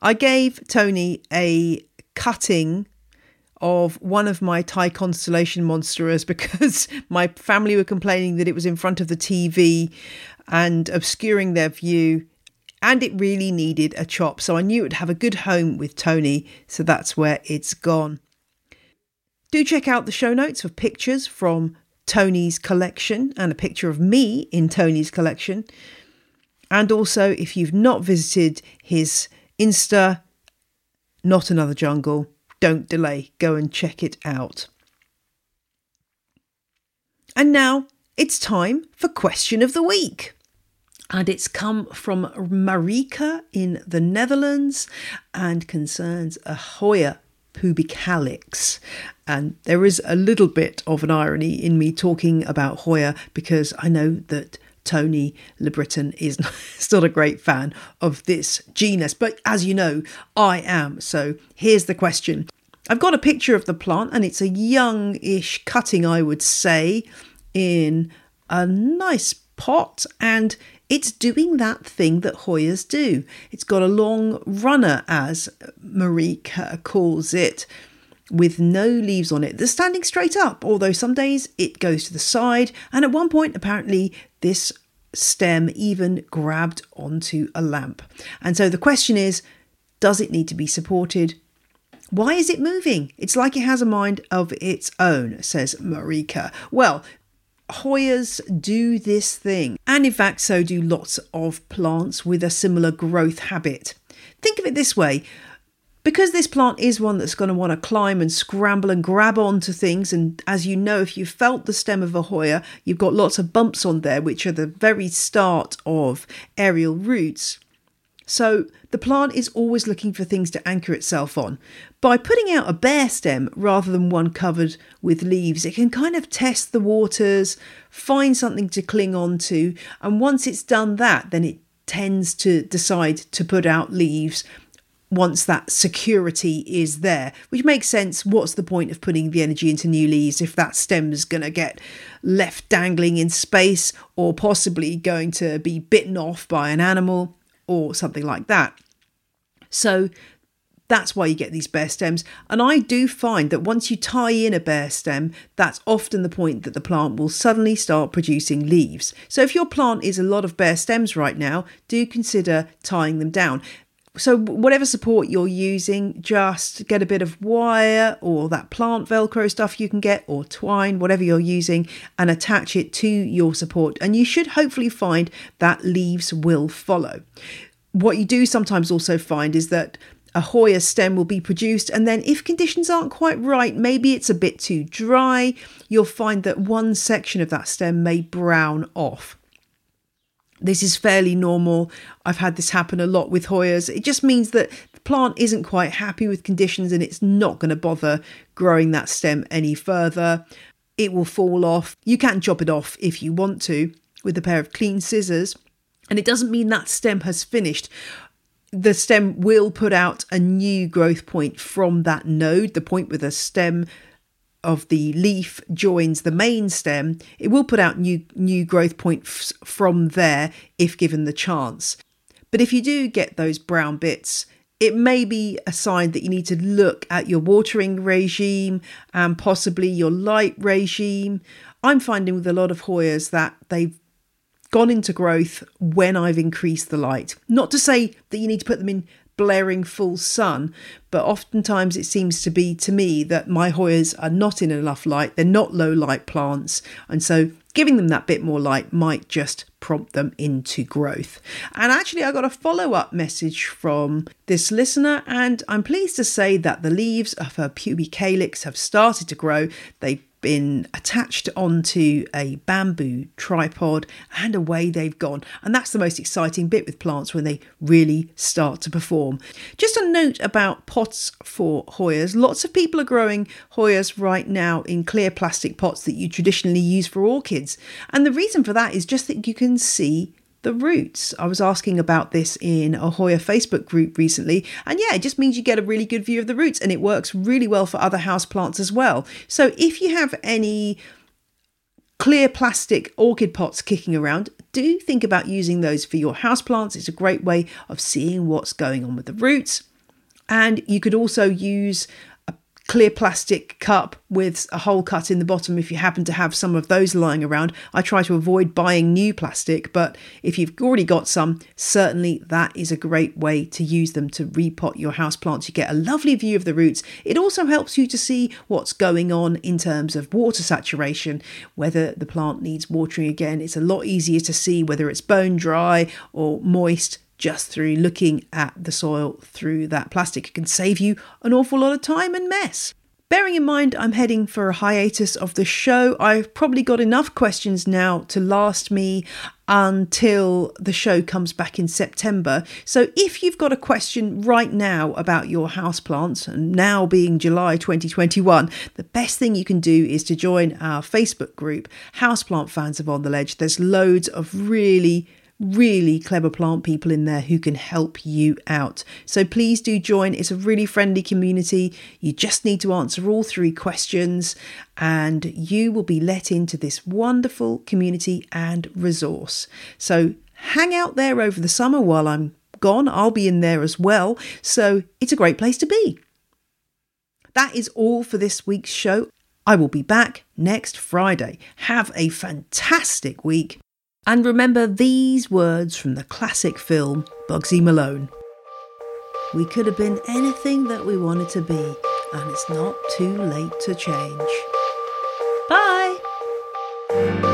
I gave Tony a cutting of one of my Thai constellation monsters because my family were complaining that it was in front of the TV and obscuring their view. And it really needed a chop. So I knew it would have a good home with Tony. So that's where it's gone. Do check out the show notes for pictures from Tony's collection and a picture of me in Tony's collection. And also, if you've not visited his Insta, Not Another Jungle, don't delay, go and check it out. And now it's time for Question of the Week. And it's come from Marika in the Netherlands and concerns a Hoya pubicalyx. And there is a little bit of an irony in me talking about Hoya because I know that Tony Le-Britton is is not a great fan of this genus, but as you know, I am. So here's the question. I've got a picture of the plant and it's a young-ish cutting, I would say, in a nice pot and it's doing that thing that Hoyas do. It's got a long runner, as Marika calls it, with no leaves on it. They're standing straight up, although some days it goes to the side. And at one point, apparently, this stem even grabbed onto a lamp. And so the question is does it need to be supported? Why is it moving? It's like it has a mind of its own, says Marika. Well, Hoyas do this thing, and so do lots of plants with a similar growth habit. Think of it this way because this plant is one that's going to want to climb and scramble and grab onto things, and as you know, if you felt the stem of a Hoya, you've got lots of bumps on there, which are the very start of aerial roots. So the plant is always looking for things to anchor itself on. By putting out a bare stem rather than one covered with leaves, it can kind of test the waters, find something to cling on to, and once it's done that, then it tends to decide to put out leaves once that security is there, which makes sense. What's the point of putting the energy into new leaves if that stem is going to get left dangling in space or possibly going to be bitten off by an animal or something like that? So that's why you get these bare stems. And I do find that once you tie in a bare stem, that's often the point that the plant will suddenly start producing leaves. So if your plant is a lot of bare stems right now, do consider tying them down so whatever support you're using just get a bit of wire or that plant velcro stuff you can get or twine whatever you're using and attach it to your support and you should hopefully find that leaves will follow what you do sometimes also find is that a Hoya stem will be produced, and then if conditions aren't quite right, maybe it's a bit too dry, you'll find that one section of that stem may brown off. This is fairly normal. I've had this happen a lot with Hoyas. It just means that the plant isn't quite happy with conditions and it's not going to bother growing that stem any further. It will fall off. You can chop it off if you want to with a pair of clean scissors. And it doesn't mean that stem has finished. The stem will put out a new growth point from that node, the point where the stem of the leaf joins the main stem, it will put out new new growth points from there if given the chance. But if you do get those brown bits, it may be a sign that you need to look at your watering regime and possibly your light regime. I'm finding with a lot of Hoyas that they've gone into growth when I've increased the light. Not to say that you need to put them in blaring full sun, but oftentimes it seems to be to me that my Hoyas are not in enough light, they're not low light plants, and so giving them that bit more light might just prompt them into growth. And actually, I got a follow up message from this listener, and I'm pleased to say that the leaves of her pubicalyx have started to grow. They been attached onto a bamboo tripod and away they've gone. And that's the most exciting bit with plants when they really start to perform. Just a note about pots for Hoyas. Lots of people are growing Hoyas right now in clear plastic pots that you traditionally use for orchids. And the reason for that is just that you can see the roots. I was asking about this in a Hoya Facebook group recently, and yeah, it just means you get a really good view of the roots and it works really well for other house plants as well. So if you have any clear plastic orchid pots kicking around, do think about using those for your house plants. It's a great way of seeing what's going on with the roots. And you could also use clear plastic cup with a hole cut in the bottom if you happen to have some of those lying around. I try to avoid buying new plastic, but if you've already got some, certainly that is a great way to use them to repot your house plants. You get a lovely view of the roots. It also helps you to see what's going on in terms of water saturation, whether the plant needs watering again. It's a lot easier to see whether it's bone dry or moist just through looking at the soil through that plastic. It can save you an awful lot of time and mess. Bearing in mind I'm heading for a hiatus of the show, I've probably got enough questions now to last me until the show comes back in September. So if you've got a question right now about your houseplants, and now being July 2021, the best thing you can do is to join our Facebook group, Houseplant Fans of On the Ledge. There's loads of really really clever plant people in there who can help you out. So please do join. It's a really friendly community. You just need to answer all three questions and you will be let into this wonderful community and resource. So hang out there over the summer while I'm gone. I'll be in there as well. So it's a great place to be. That is all for this week's show. I will be back next Friday. Have a fantastic week and remember these words from the classic film Bugsy Malone. We could have been anything that we wanted to be, and it's not too late to change. Bye!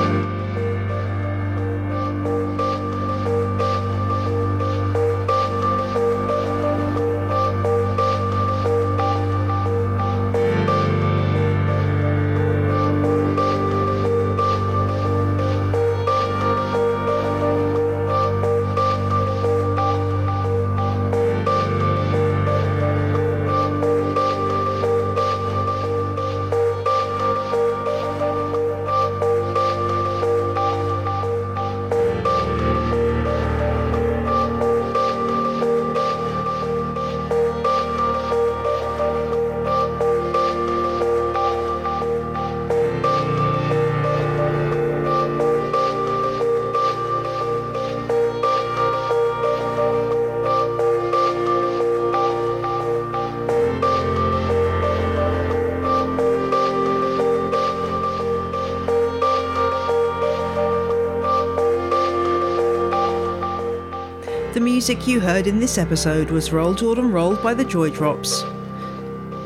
Music you heard in this episode was Roll Jordan Roll by the Joy Drops.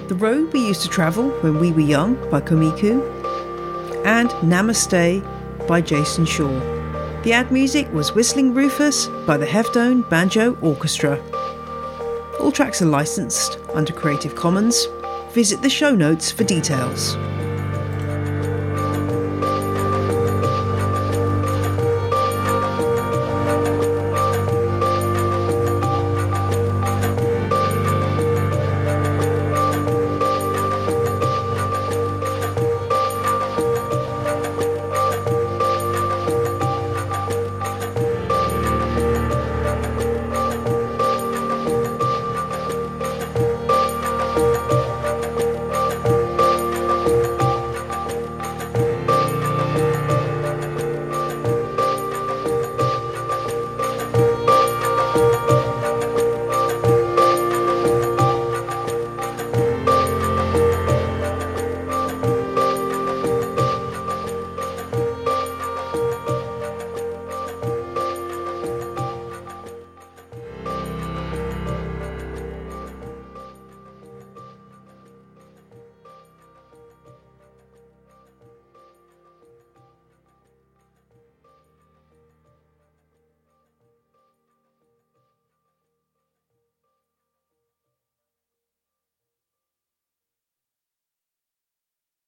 The Road We Used to Travel When We Were Young by Komiku, and Namaste by Jason Shaw. The ad music was Whistling Rufus by the Heftone Banjo Orchestra. All tracks are licensed under Creative Commons. Visit the show notes for details.